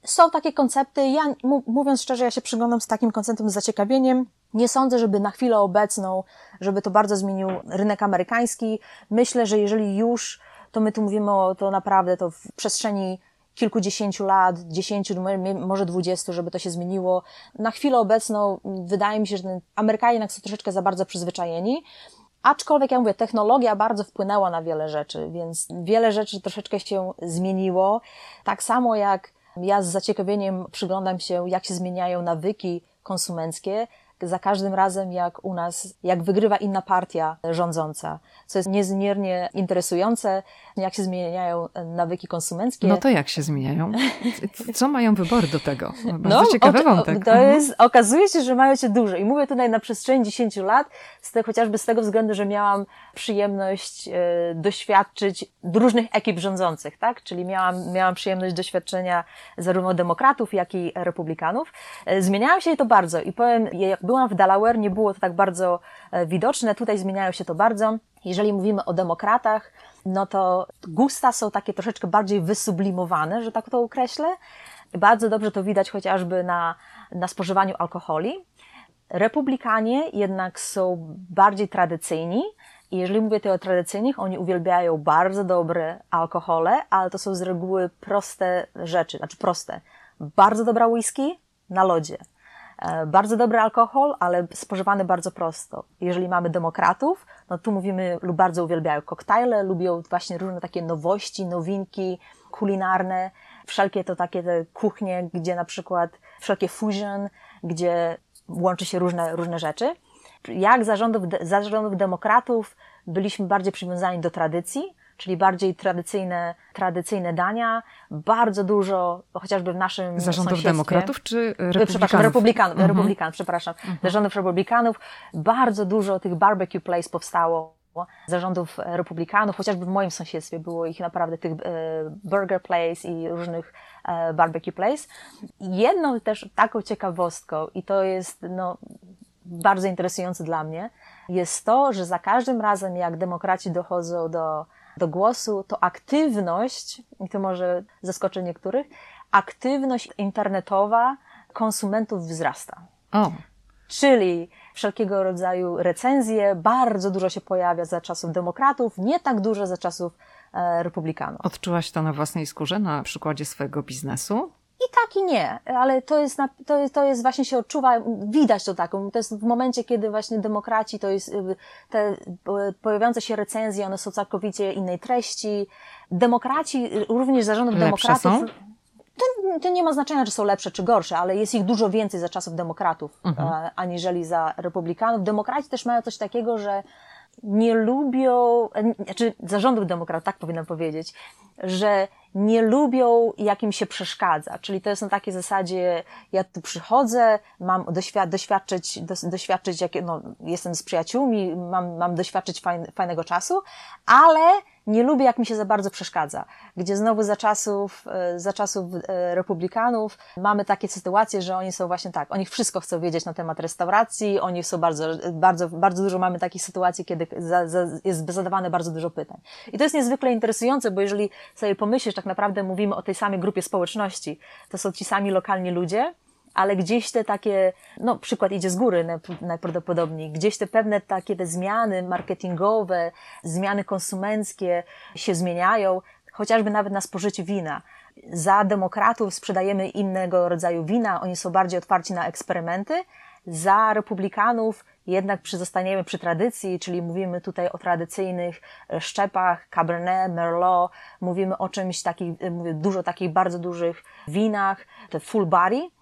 Są takie koncepty. Ja, mówiąc szczerze, ja się przyglądam z takim konceptem z zaciekawieniem. Nie sądzę, żeby na chwilę obecną, żeby to bardzo zmienił rynek amerykański. Myślę, że jeżeli już, to my tu mówimy o to naprawdę to w przestrzeni kilkudziesięciu lat, dziesięciu, może dwudziestu, żeby to się zmieniło. Na chwilę obecną wydaje mi się, że Amerykanie jednak są troszeczkę za bardzo przyzwyczajeni. Aczkolwiek, ja mówię, technologia bardzo wpłynęła na wiele rzeczy, więc wiele rzeczy troszeczkę się zmieniło. Tak samo jak ja z zaciekawieniem przyglądam się, jak się zmieniają nawyki konsumenckie, za każdym razem, jak u nas, jak wygrywa inna partia rządząca, co jest niezmiernie interesujące, jak się zmieniają nawyki konsumenckie. No to jak się zmieniają? Co mają wybory do tego? Bardzo no, ciekawy wątek. To jest, okazuje się, że mają się dużo i mówię tutaj na przestrzeni 10 lat, z te, chociażby z tego względu, że miałam przyjemność e, doświadczyć różnych ekip rządzących, tak? Czyli miałam, miałam przyjemność doświadczenia zarówno demokratów, jak i republikanów. E, zmieniają się to bardzo i powiem, jak byłam w Delaware, nie było to tak bardzo e, widoczne, tutaj zmieniają się to bardzo. Jeżeli mówimy o demokratach, no to gusta są takie troszeczkę bardziej wysublimowane, że tak to określę. Bardzo dobrze to widać chociażby na, na spożywaniu alkoholi. Republikanie jednak są bardziej tradycyjni, i jeżeli mówię tutaj o tradycyjnych, oni uwielbiają bardzo dobre alkohole, ale to są z reguły proste rzeczy, znaczy proste. Bardzo dobra whisky na lodzie. E, bardzo dobry alkohol, ale spożywany bardzo prosto. Jeżeli mamy demokratów, no tu mówimy, lub bardzo uwielbiają koktajle, lubią właśnie różne takie nowości, nowinki kulinarne, wszelkie to takie te kuchnie, gdzie na przykład wszelkie fusion, gdzie łączy się różne, różne rzeczy. Jak zarządów, zarządów demokratów byliśmy bardziej przywiązani do tradycji, czyli bardziej tradycyjne, tradycyjne dania, bardzo dużo, chociażby w naszym Zarządów demokratów czy republikanów? Przepraszam, republikanów, mhm. republikanów przepraszam, mhm. zarządów republikanów, bardzo dużo tych barbecue place powstało zarządów republikanów, chociażby w moim sąsiedztwie było ich naprawdę tych e, Burger Place i różnych e, barbecue place. Jedną też taką ciekawostką i to jest no, bardzo interesujące dla mnie, jest to, że za każdym razem jak demokraci dochodzą do, do głosu, to aktywność, i to może zaskoczy niektórych, aktywność internetowa konsumentów wzrasta. Oh. Czyli wszelkiego rodzaju recenzje, bardzo dużo się pojawia za czasów demokratów, nie tak dużo za czasów e, republikanów. Odczułaś to na własnej skórze, na przykładzie swojego biznesu? I tak i nie, ale to jest, to jest, to jest właśnie się odczuwa, widać to taką, to jest w momencie, kiedy właśnie demokraci, to jest te pojawiające się recenzje, one są całkowicie innej treści. Demokraci, również zarządów Lepsze demokratów. Są? To, to, nie ma znaczenia, czy są lepsze, czy gorsze, ale jest ich dużo więcej za czasów demokratów, mhm. aniżeli za republikanów. Demokraci też mają coś takiego, że nie lubią, znaczy zarządów demokratów, tak powinnam powiedzieć, że nie lubią, jak im się przeszkadza. Czyli to jest na takiej zasadzie, ja tu przychodzę, mam doświad doświadczyć, doświadczyć jak, no, jestem z przyjaciółmi, mam, mam doświadczyć fajn fajnego czasu, ale nie lubię, jak mi się za bardzo przeszkadza. Gdzie znowu za czasów, e, za czasów e, republikanów mamy takie sytuacje, że oni są właśnie tak, oni wszystko chcą wiedzieć na temat restauracji, oni są bardzo, bardzo, bardzo dużo mamy takich sytuacji, kiedy za, za, jest zadawane bardzo dużo pytań. I to jest niezwykle interesujące, bo jeżeli sobie pomyślisz, tak naprawdę mówimy o tej samej grupie społeczności, to są ci sami lokalni ludzie, ale gdzieś te takie, no przykład idzie z góry najprawdopodobniej, gdzieś te pewne takie te zmiany marketingowe, zmiany konsumenckie się zmieniają, chociażby nawet na spożyciu wina. Za demokratów sprzedajemy innego rodzaju wina, oni są bardziej otwarci na eksperymenty. Za republikanów jednak przyzostaniemy przy tradycji, czyli mówimy tutaj o tradycyjnych szczepach, Cabernet, Merlot, mówimy o czymś takich, mówię, dużo takich bardzo dużych winach, te full body, E,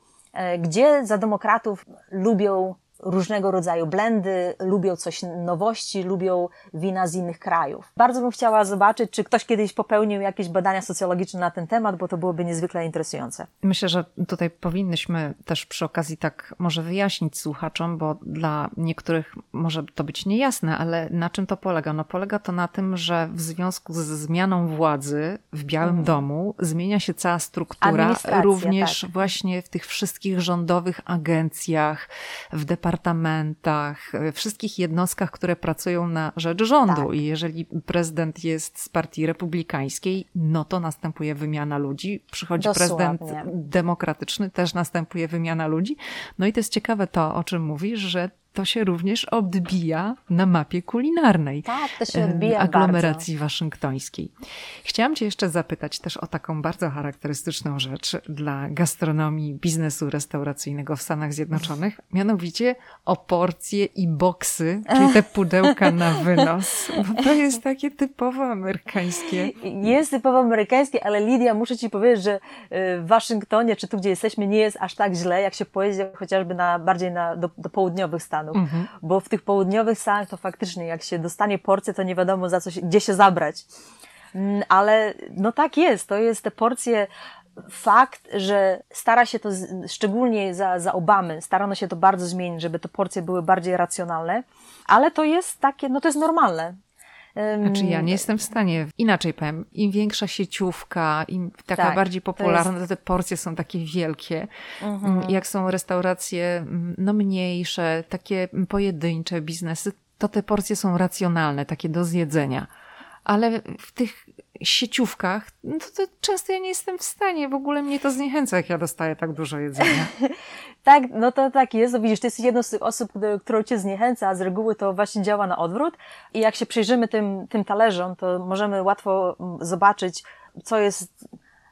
gdzie za demokratów lubią różnego rodzaju blendy, lubią coś nowości, lubią wina z innych krajów. Bardzo bym chciała zobaczyć, czy ktoś kiedyś popełnił jakieś badania socjologiczne na ten temat, bo to byłoby niezwykle interesujące. Myślę, że tutaj powinnyśmy też przy okazji tak może wyjaśnić słuchaczom, bo dla niektórych może to być niejasne, ale na czym to polega? No polega to na tym, że w związku ze zmianą władzy w Białym mhm. Domu zmienia się cała struktura, również tak. właśnie w tych wszystkich rządowych agencjach, w departamentach departamentach, wszystkich jednostkach, które pracują na rzecz rządu. Tak. I jeżeli prezydent jest z partii republikańskiej, no to następuje wymiana ludzi. Przychodzi Dosłownie. prezydent demokratyczny, też następuje wymiana ludzi. No i to jest ciekawe to, o czym mówisz, że to się również odbija na mapie kulinarnej tak, to się odbija aglomeracji bardzo. waszyngtońskiej. Chciałam Cię jeszcze zapytać też o taką bardzo charakterystyczną rzecz dla gastronomii biznesu restauracyjnego w Stanach Zjednoczonych, [laughs] mianowicie o porcje i boksy, [laughs] czyli te pudełka na wynos. Bo to jest takie typowo amerykańskie. Jest typowo amerykańskie, ale Lidia, muszę Ci powiedzieć, że y, w Waszyngtonie, czy tu, gdzie jesteśmy, nie jest aż tak źle, jak się pojedzie chociażby na, bardziej na, do, do południowych Stanów Stanów. Mhm. Bo w tych południowych Stanach to faktycznie, jak się dostanie porcję, to nie wiadomo za co się, gdzie się zabrać. Mm, ale no tak jest, to jest te porcje fakt, że stara się to, szczególnie za, za Obamy, starano się to bardzo zmienić, żeby te porcje były bardziej racjonalne, ale to jest takie, no to jest normalne. Znaczy ja nie jestem w stanie, inaczej powiem, im większa sieciówka, im taka tak, bardziej popularna, to, jest... te porcje są takie wielkie. Mhm. Mm, jak są restauracje mm, no mniejsze, takie pojedyncze biznesy, to te porcje są racjonalne, takie do zjedzenia. Ale w tych sieciówkach, no to, to, często ja nie jestem w stanie, w ogóle mnie to zniechęca, jak ja dostaję tak dużo jedzenia. [laughs] tak, no to tak jest, no widzisz, ty jesteś z tych osób, którą cię zniechęca, a z reguły to właśnie działa na odwrót i jak się przyjrzymy tym, tym talerzom, to możemy łatwo zobaczyć, co jest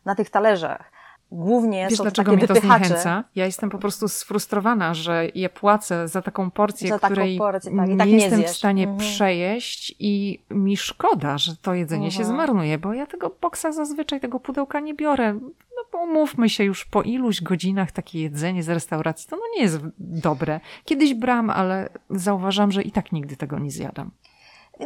na tych talerzach głównie Wiesz, są dlaczego takie mnie to zniechęca? Ja jestem po prostu sfrustrowana, że je płacę za taką porcję, za której porcję, tak. tak nie, nie, jestem zjesz. w stanie mhm. przejeść i mi szkoda, że to jedzenie mhm. się zmarnuje, bo ja tego boksa zazwyczaj, tego pudełka nie biorę. No bo umówmy się już po iluś godzinach takie jedzenie z restauracji, to no nie jest dobre. Kiedyś bram, ale zauważam, że i tak nigdy tego nie zjadam.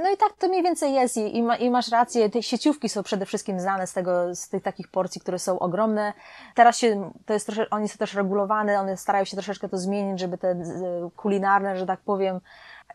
No i tak to mniej więcej jest i, i, ma, i, masz rację, te sieciówki są przede wszystkim znane z tego, z tych takich porcji, które są ogromne. Teraz się, to jest trosze, oni są też regulowane, one starają się troszeczkę to zmienić, żeby te kulinarne, że tak powiem,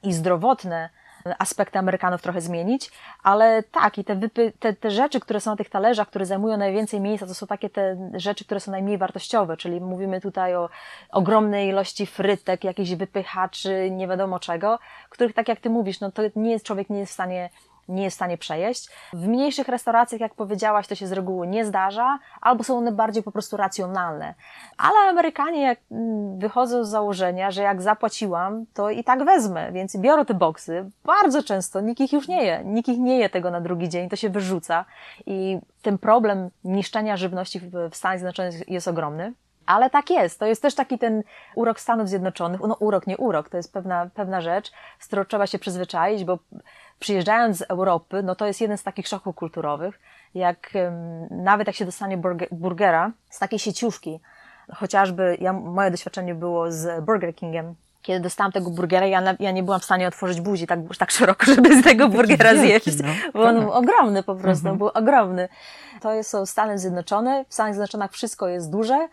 i zdrowotne aspekty Amerykanów trochę zmienić, ale tak, i te, wypy, te, te rzeczy, które są na tych talerzach, które zajmują najwięcej miejsca, to są takie te rzeczy, które są najmniej wartościowe, czyli mówimy tutaj o ogromnej ilości frytek, jakichś wypychaczy, nie wiadomo czego, których tak jak ty mówisz, no to nie jest, człowiek nie jest w stanie nie jest w stanie przejeść. W mniejszych restauracjach, jak powiedziałaś, to się z reguły nie zdarza, albo są one bardziej po prostu racjonalne. Ale Amerykanie jak mm, wychodzą z założenia, że jak zapłaciłam, to i tak wezmę, więc biorą te boksy. Bardzo często nikt ich już nie je. Nikt ich nie je tego na drugi dzień, to się wyrzuca. I ten problem niszczenia żywności w Stanach Zjednoczonych jest ogromny. Ale tak jest. To jest też taki ten urok Stanów Zjednoczonych. No urok, nie urok. To jest pewna, pewna rzecz, z którą trzeba się przyzwyczaić, bo przyjeżdżając z Europy, no to jest jeden z takich szoków kulturowych, jak nawet jak się dostanie burgera z takiej sieciówki, chociażby ja, moje doświadczenie było z Burger Kingiem, kiedy dostałam tego burgera, ja, ja nie byłam w stanie otworzyć buzi tak, tak szeroko, [laughs] żeby z tego burgera wielki, zjeść, no. bo on tak. był ogromny po prostu, mhm. był ogromny. To są Stany Zjednoczone, w Stanach Zjednoczonych wszystko jest duże,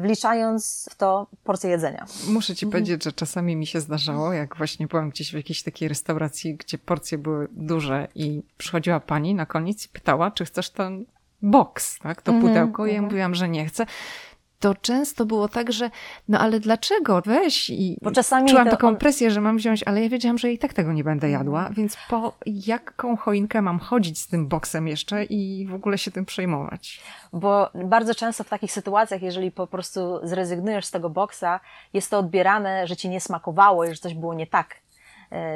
wliczając w to porcję jedzenia. Muszę ci powiedzieć, że czasami mi się zdarzało, jak właśnie byłam gdzieś w jakiejś takiej restauracji, gdzie porcje były duże i przychodziła pani na koniec i pytała, czy chcesz ten box, tak, to mhm, pudełko. Ja mhm. mówiłam, że nie chcę to często było tak, że no ale dlaczego? Weź i Bo czasami czułam taką on... presję, że mam wziąć, ale ja wiedziałam, że i tak tego nie będę jadła, więc po jaką choinkę mam chodzić z tym boksem jeszcze i w ogóle się tym przejmować? Bo bardzo często w takich sytuacjach, jeżeli po prostu zrezygnujesz z tego boksa, jest to odbierane, że ci nie smakowało i że coś było nie tak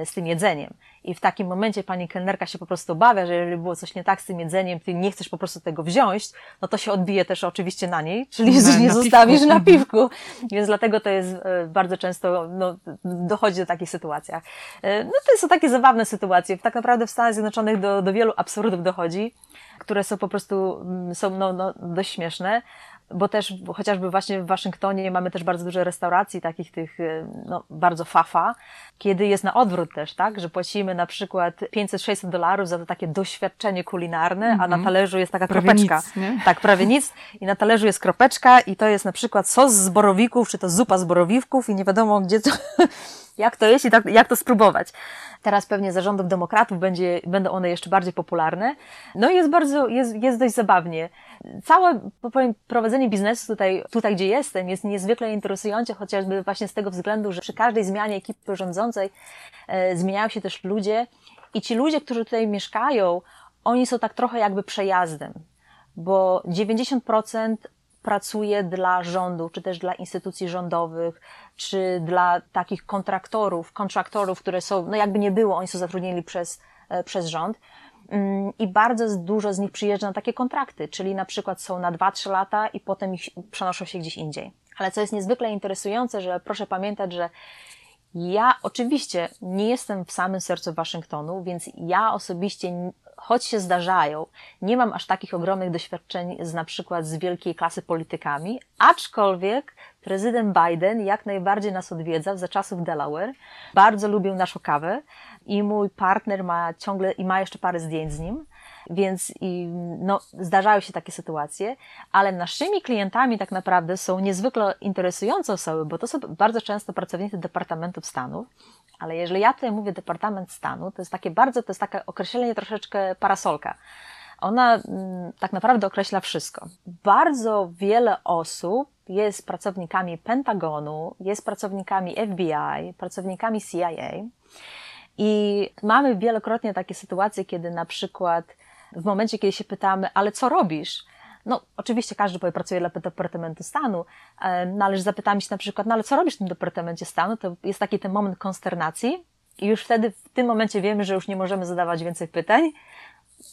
z tym jedzeniem. I w takim momencie pani kelnerka się po prostu obawia, że jeżeli było coś nie tak z tym jedzeniem, ty nie chcesz po prostu tego wziąć, no to się odbije też oczywiście na niej, czyli na, [laughs] nie na zostawisz piwku. na piwku. Więc dlatego to jest e, bardzo często, no, dochodzi do takich sytuacjach. E, no to są takie zabawne sytuacje. Tak naprawdę w Stanach Zjednoczonych do, do wielu absurdów dochodzi, które są po prostu, mm, są no, no, dość śmieszne bo też chociażby właśnie w Waszyngtonie mamy też bardzo dużo restauracji takich tych, no, bardzo fafa, kiedy jest na odwrót też, tak, że płacimy na przykład 500-600 dolarów za to takie doświadczenie kulinarne, mm -hmm. a na mhm. talerzu jest taka prawie kropeczka. Nic, tak, prawie nic. I na talerzu jest kropeczka i to jest na przykład sos z borowików, czy to zupa z borowików i nie wiadomo gdzie to, [laughs] jak to jest i tak, jak to spróbować. Teraz pewnie zarządów demokratów będzie, będą one jeszcze bardziej popularne. No i jest bardzo, jest, jest dość zabawnie. Całe powiem, prowadzenie biznesu tutaj, tutaj, gdzie jestem, jest niezwykle interesujące, chociażby właśnie z tego względu, że przy każdej zmianie ekipy rządzącej e, zmieniają się też ludzie i ci ludzie, którzy tutaj mieszkają, oni są tak trochę jakby przejazdem, bo 90% pracuje dla rządu, czy też dla instytucji rządowych, czy dla takich kontraktorów, kontraktorów, które są, no jakby nie było, oni są zatrudnieni przez, e, przez rząd. Mm, I bardzo dużo z nich przyjeżdża na takie kontrakty, czyli na przykład są na 2-3 lata i potem ich przenoszą się gdzieś indziej. Ale co jest niezwykle interesujące, że proszę pamiętać, że ja oczywiście nie jestem w samym sercu Waszyngtonu, więc ja osobiście choć się zdarzają, nie mam aż takich ogromnych doświadczeń z na przykład z wielkiej klasy politykami, aczkolwiek prezydent Biden jak najbardziej nas odwiedza za czasów Delaware. Bardzo lubił naszą kawę i mój partner ma ciągle i ma jeszcze parę zdjęć z nim. Więc i, no, zdarzają się takie sytuacje, ale naszymi klientami tak naprawdę są niezwykle interesujące osoby, bo to są bardzo często pracownicy Departamentów Stanów, ale jeżeli ja tutaj mówię Departament Stanu, to jest takie bardzo, to jest takie określenie troszeczkę parasolka. Ona mm, tak naprawdę określa wszystko. Bardzo wiele osób jest pracownikami Pentagonu, jest pracownikami FBI, pracownikami CIA. I mamy wielokrotnie takie sytuacje, kiedy na przykład w momencie, kiedy się pytamy, ale co robisz? No, oczywiście każdy powie, pracuje dla Departamentu Stanu, no ale zapytamy się na przykład, no ale co robisz w tym Departamencie Stanu? To jest taki ten moment konsternacji i już wtedy w tym momencie wiemy, że już nie możemy zadawać więcej pytań,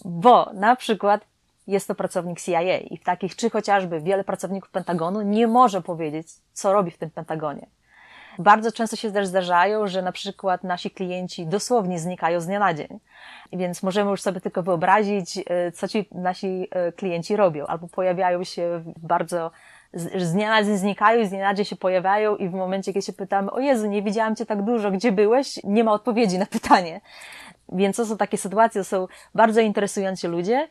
bo na przykład jest to pracownik CIA i w takich, czy chociażby wiele pracowników Pentagonu nie może powiedzieć, co robi w tym Pentagonie. Bardzo często się też zdarzają, że na przykład nasi klienci dosłownie znikają z dnia na dzień. Więc możemy już sobie tylko wyobrazić, e, co ci nasi e, klienci robią. Albo pojawiają się bardzo z dnia na dzień znikają i z dnia na dzień się pojawiają i w momencie, kiedy się pytamy, o Jezu, nie widziałam Cię tak dużo, gdzie byłeś? Nie ma odpowiedzi na pytanie. Więc to są takie sytuacje, to są bardzo interesujący ludzie.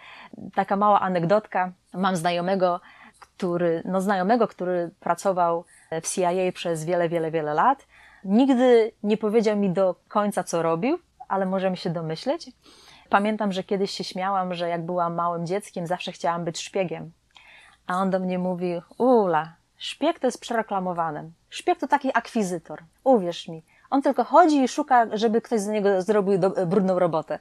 Taka mała anegdotka. Mam znajomego, który, no znajomego, który pracował w CIA przez wiele, wiele, wiele lat. Nigdy nie powiedział mi do końca, co robił, ale możemy się domyśleć. Pamiętam, że kiedyś się śmiałam, że jak byłam małym dzieckiem, zawsze chciałam być szpiegiem. A on do mnie mówi, Ula, szpieg to jest przereklamowany. Szpieg to taki akwizytor. Uwierz mi, on tylko chodzi i szuka, żeby ktoś z niego zrobił do, brudną robotę.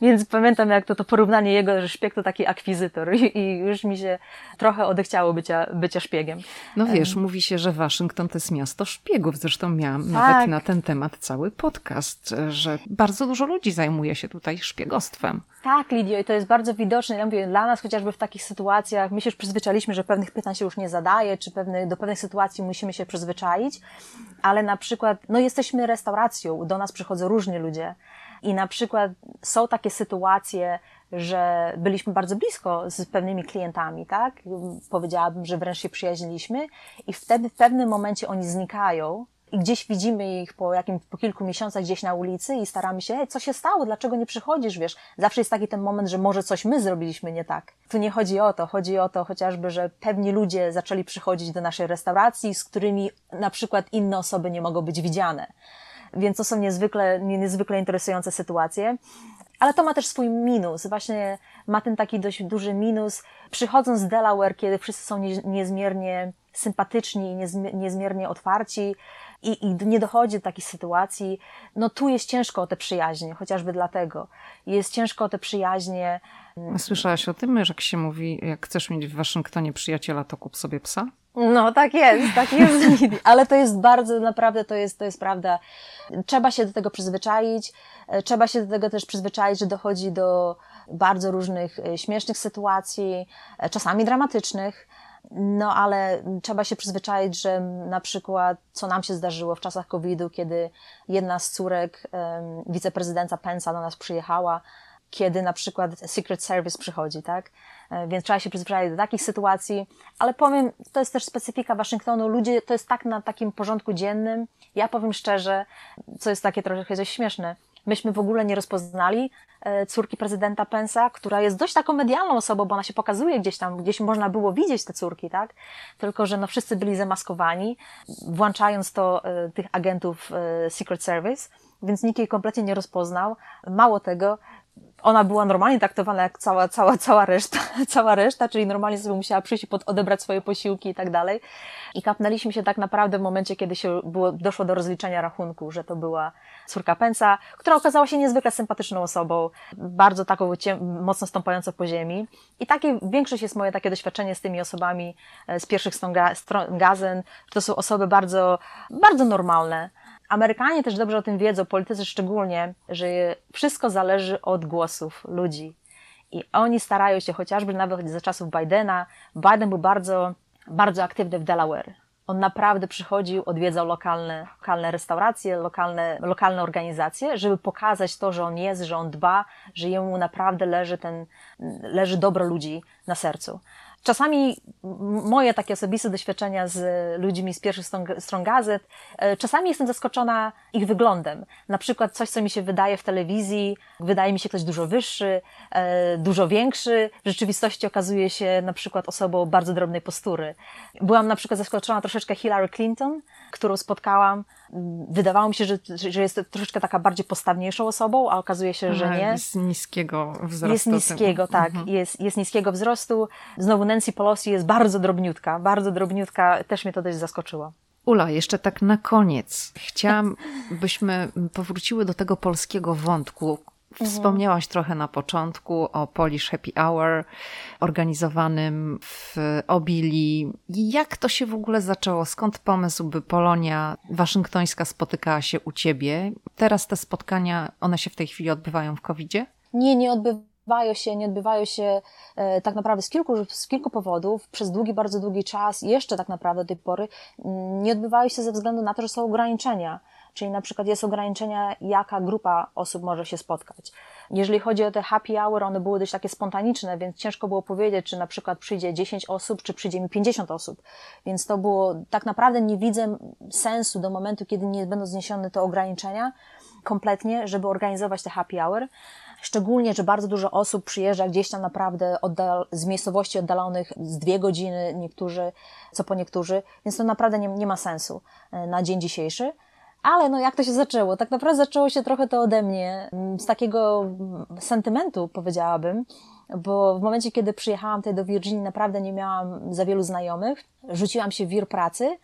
Więc pamiętam, jak to, to porównanie jego, że szpieg to taki akwizytor i, i już mi się trochę odechciało bycia, bycia szpiegiem. No wiesz, um. mówi się, że Waszyngton to jest miasto szpiegów. Zresztą miałam tak. nawet na ten temat cały podcast, że bardzo dużo ludzi zajmuje się tutaj szpiegostwem. Tak, Lidio, i to jest bardzo widoczne. Ja mówię, dla nas chociażby w takich sytuacjach, my się już przyzwyczailiśmy, że pewnych pytań się już nie zadaje, czy pewne, do pewnych sytuacji musimy się przyzwyczaić, ale na przykład, no jesteśmy restauracją, do nas przychodzą różni ludzie i na przykład są takie sytuacje, że byliśmy bardzo blisko z pewnymi klientami, tak? Powiedziałabym, że wręcz się przyjaźniliśmy i wtedy w pewnym momencie oni znikają i gdzieś widzimy ich po, jakim, po kilku miesiącach gdzieś na ulicy i staramy się, hej, co się stało, dlaczego nie przychodzisz, wiesz? Zawsze jest taki ten moment, że może coś my zrobiliśmy nie tak. Tu nie chodzi o to, chodzi o to chociażby, że pewni ludzie zaczęli przychodzić do naszej restauracji, z którymi na przykład inne osoby nie mogą być widziane. Więc to są niezwykle, niezwykle interesujące sytuacje. Ale to ma też swój minus. Właśnie ma ten taki dość duży minus. Przychodząc z Delaware, kiedy wszyscy są niezmiernie sympatyczni i niezmiernie otwarci, i, i nie dochodzi do takich sytuacji, no tu jest ciężko o te przyjaźnie, chociażby dlatego. Jest ciężko o te przyjaźnie. Słyszałaś o tym, że jak się mówi, jak chcesz mieć w Waszyngtonie przyjaciela, to kup sobie psa? No, tak jest, tak jest. [laughs] Ale to jest bardzo, naprawdę to jest, to jest prawda. Trzeba się do tego przyzwyczaić. E, trzeba się do tego też przyzwyczaić, że dochodzi do bardzo różnych e, śmiesznych sytuacji, e, czasami dramatycznych. No ale trzeba się przyzwyczaić, że na przykład, co nam się zdarzyło w czasach COVID-u, kiedy jedna z córek um, wiceprezydenta Pensa do nas przyjechała, kiedy na przykład Secret Service przychodzi, tak? E, więc trzeba się przyzwyczaić do takich sytuacji, ale powiem, to jest też specyfika Waszyngtonu. Ludzie, to jest tak na takim porządku dziennym. Ja powiem szczerze, co jest takie trochę śmieszne myśmy w ogóle nie rozpoznali e, córki prezydenta Pensa, która jest dość taką medialną osobą, bo ona się pokazuje gdzieś tam, gdzieś można było widzieć te córki, tak? Tylko, że no wszyscy byli zamaskowani, włączając to e, tych agentów e, Secret Service, więc nikt jej kompletnie nie rozpoznał. Mało tego, ona była normalnie traktowana jak cała, cała, cała reszta, [laughs] cała reszta, czyli normalnie sobie musiała przyjść pod, odebrać swoje posiłki i tak dalej. I kapnęliśmy się tak naprawdę w momencie, kiedy się było, doszło do rozliczenia rachunku, że to była córka Pensa, która okazała się niezwykle sympatyczną osobą, bardzo taką mocno stąpającą po ziemi. I takie, większość jest moje takie doświadczenie z tymi osobami e, z pierwszych stron, stron to są osoby bardzo, bardzo normalne, Amerykanie też dobrze o tym wiedzą, politycy szczególnie, że wszystko zależy od głosów ludzi. I oni starają się chociażby nawet za czasów Bidena. Biden był bardzo, bardzo aktywny w Delaware. On naprawdę przychodził, odwiedzał lokalne, lokalne restauracje, lokalne, lokalne organizacje, żeby pokazać to, że on jest, że on dba, że jemu naprawdę leży ten, leży dobro ludzi na sercu. Czasami moje takie osobiste doświadczenia z ludźmi z pierwszych stron, gazet, e, czasami jestem zaskoczona ich wyglądem. Na przykład coś, co mi się wydaje w telewizji, wydaje mi się ktoś dużo wyższy, e, dużo większy, w rzeczywistości okazuje się na przykład osobą bardzo drobnej postury. Byłam na przykład zaskoczona troszeczkę Hillary Clinton, którą spotkałam. Wydawało mi się, że, że jest troszeczkę taka bardziej postawniejszą osobą, a okazuje się, że nie. Jest niskiego wzrostu. Jest niskiego, tak. Mhm. Jest, jest niskiego wzrostu. Znowu Nancy Pelosi jest bardzo drobniutka, bardzo drobniutka. Też mnie to dość zaskoczyło. Ula, jeszcze tak na koniec. Chciałam, byśmy powróciły do tego polskiego wątku. Wspomniałaś trochę na początku o Polish Happy Hour organizowanym w Obili. Jak to się w ogóle zaczęło? Skąd pomysł, by Polonia waszyngtońska spotykała się u ciebie? Teraz te spotkania, one się w tej chwili odbywają w COVID-zie? Nie, nie odbywają się, nie odbywają się e, tak naprawdę z kilku, z kilku powodów, przez długi, bardzo długi czas, jeszcze tak naprawdę do tej pory, mm, nie odbywają się ze względu na to, że są ograniczenia. Czyli na przykład jest ograniczenia, jaka grupa osób może się spotkać. Jeżeli chodzi o te happy hour, one były dość takie spontaniczne, więc ciężko było powiedzieć, czy na przykład przyjdzie 10 osób, czy przyjdzie mi 50 osób. Więc to było, tak naprawdę nie widzę sensu do momentu, kiedy nie będą zniesione te ograniczenia, kompletnie, żeby organizować te happy hour. Szczególnie, że bardzo dużo osób przyjeżdża gdzieś tam naprawdę oddal, z miejscowości oddalonych z dwie godziny, niektórzy, co po niektórzy, więc to naprawdę nie, nie ma sensu e, na dzień dzisiejszy. Ale no jak to się zaczęło? Tak naprawdę zaczęło się trochę to ode mnie, mm, z takiego mm, sentymentu powiedziałabym, bo w momencie, kiedy przyjechałam tutaj do Virginii, naprawdę nie miałam za wielu znajomych. Rzuciłam się w wir pracy.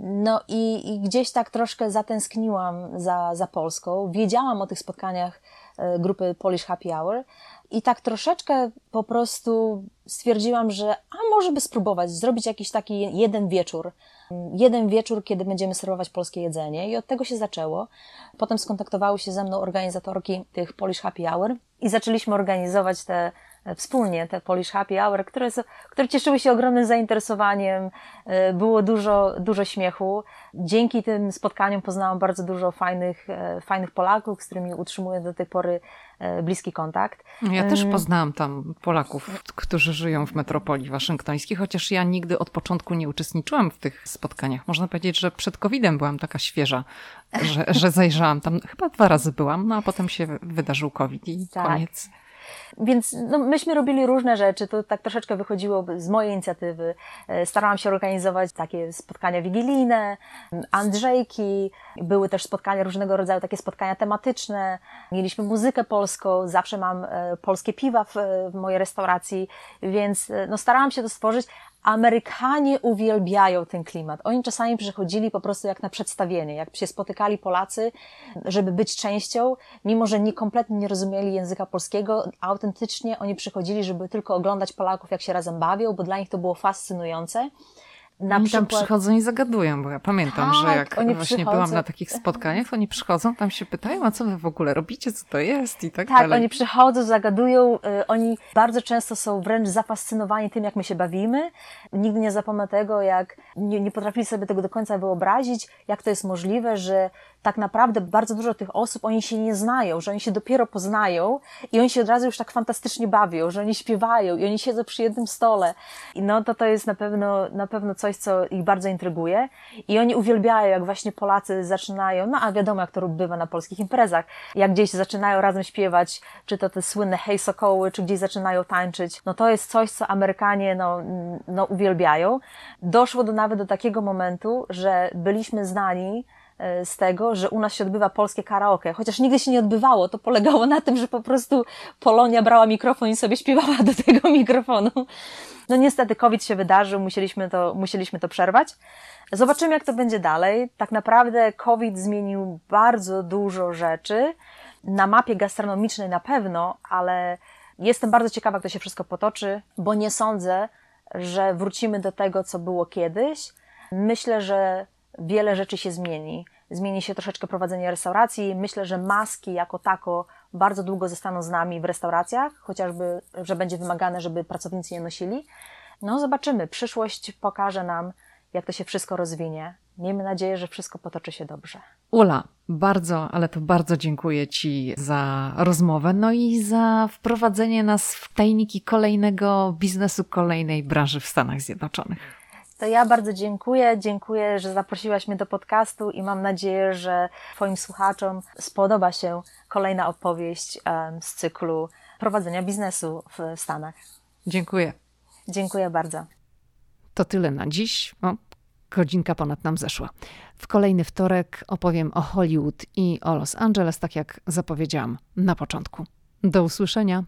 No i, i gdzieś tak troszkę zatęskniłam za, za Polską. Wiedziałam o tych spotkaniach e, grupy Polish Happy Hour i tak troszeczkę po prostu stwierdziłam, że a może by spróbować zrobić jakiś taki jeden wieczór. Jeden wieczór, kiedy będziemy serwować polskie jedzenie i od tego się zaczęło. Potem skontaktowały się ze mną organizatorki tych Polish Happy Hour i zaczęliśmy organizować te wspólnie te Polish Happy Hour, które, które cieszyły się ogromnym zainteresowaniem. E, było dużo, dużo śmiechu. Dzięki tym spotkaniom poznałam bardzo dużo fajnych, e, fajnych Polaków, z którymi utrzymuję do tej pory bliski kontakt. Ja też poznałam tam Polaków, którzy żyją w metropolii waszyngtońskiej, chociaż ja nigdy od początku nie uczestniczyłam w tych spotkaniach. Można powiedzieć, że przed COVID-em byłam taka świeża, że, że zajrzałam tam. Chyba dwa razy byłam, no a potem się wydarzył COVID i tak. koniec. Więc no, myśmy robili różne rzeczy, to tak troszeczkę wychodziło z mojej inicjatywy. E, starałam się organizować takie spotkania wigilijne, Andrzejki, były też spotkania różnego rodzaju, takie spotkania tematyczne. Mieliśmy muzykę polską, zawsze mam e, polskie piwa w, w mojej restauracji, więc e, no, starałam się to stworzyć, Amerykanie uwielbiają ten klimat. Oni czasami przychodzili po prostu jak na przedstawienie, jak się spotykali Polacy, żeby być częścią, mimo że nie kompletnie nie rozumieli języka polskiego, autentycznie oni przychodzili, żeby tylko oglądać Polaków, jak się razem bawią, bo dla nich to było fascynujące. Na oni przykład... tam przychodzą i zagadują, bo ja pamiętam, tak, że jak właśnie przychodzą... byłam na takich spotkaniach, oni przychodzą, tam się pytają, a co wy w ogóle robicie, co to jest i tak, tak dalej. Tak, oni przychodzą, zagadują, y, oni bardzo często są wręcz zafascynowani tym, jak my się bawimy. Nigdy nie zapomnę tego, jak nie, nie potrafili sobie tego do końca wyobrazić, jak to jest możliwe, że tak naprawdę bardzo dużo tych osób, oni się nie znają, że oni się dopiero poznają i oni się od razu już tak fantastycznie bawią, że oni śpiewają i oni siedzą przy jednym stole. I no to to jest na pewno, na pewno coś, co ich bardzo intryguje. I oni uwielbiają, jak właśnie Polacy zaczynają, no a wiadomo, jak to bywa na polskich imprezach, jak gdzieś zaczynają razem śpiewać, czy to te słynne hej sokoły, czy gdzieś zaczynają tańczyć. No to jest coś, co Amerykanie, no, no uwielbiają. Doszło do nawet do takiego momentu, że byliśmy znani z tego, że u nas się odbywa polskie karaoke, chociaż nigdy się nie odbywało. To polegało na tym, że po prostu Polonia brała mikrofon i sobie śpiewała do tego [laughs] mikrofonu. No niestety COVID się wydarzył, musieliśmy to, musieliśmy to przerwać. Zobaczymy, jak to będzie dalej. Tak naprawdę COVID zmienił bardzo dużo rzeczy. Na mapie gastronomicznej na pewno, ale jestem bardzo ciekawa, jak to się wszystko potoczy, bo nie sądzę, że wrócimy do tego, co było kiedyś. Myślę, że wiele rzeczy się zmieni. Zmieni się troszeczkę prowadzenie restauracji. Myślę, że maski jako tako bardzo długo zostaną z nami w restauracjach, chociażby, że będzie wymagane, żeby pracownicy je nosili. No, zobaczymy. Przyszłość pokaże nam, jak to się wszystko rozwinie. Miejmy nadzieję, że wszystko potoczy się dobrze. Ula, bardzo, ale to bardzo dziękuję Ci za rozmowę, no i za wprowadzenie nas w tajniki kolejnego biznesu, kolejnej branży w Stanach Zjednoczonych. To ja bardzo dziękuję. Dziękuję, że zaprosiłaś mnie do podcastu i mam nadzieję, że Twoim słuchaczom spodoba się kolejna opowieść z cyklu prowadzenia biznesu w Stanach. Dziękuję. Dziękuję bardzo. To tyle na dziś. O, godzinka ponad nam zeszła. W kolejny wtorek opowiem o Hollywood i o Los Angeles, tak jak zapowiedziałam na początku. Do usłyszenia.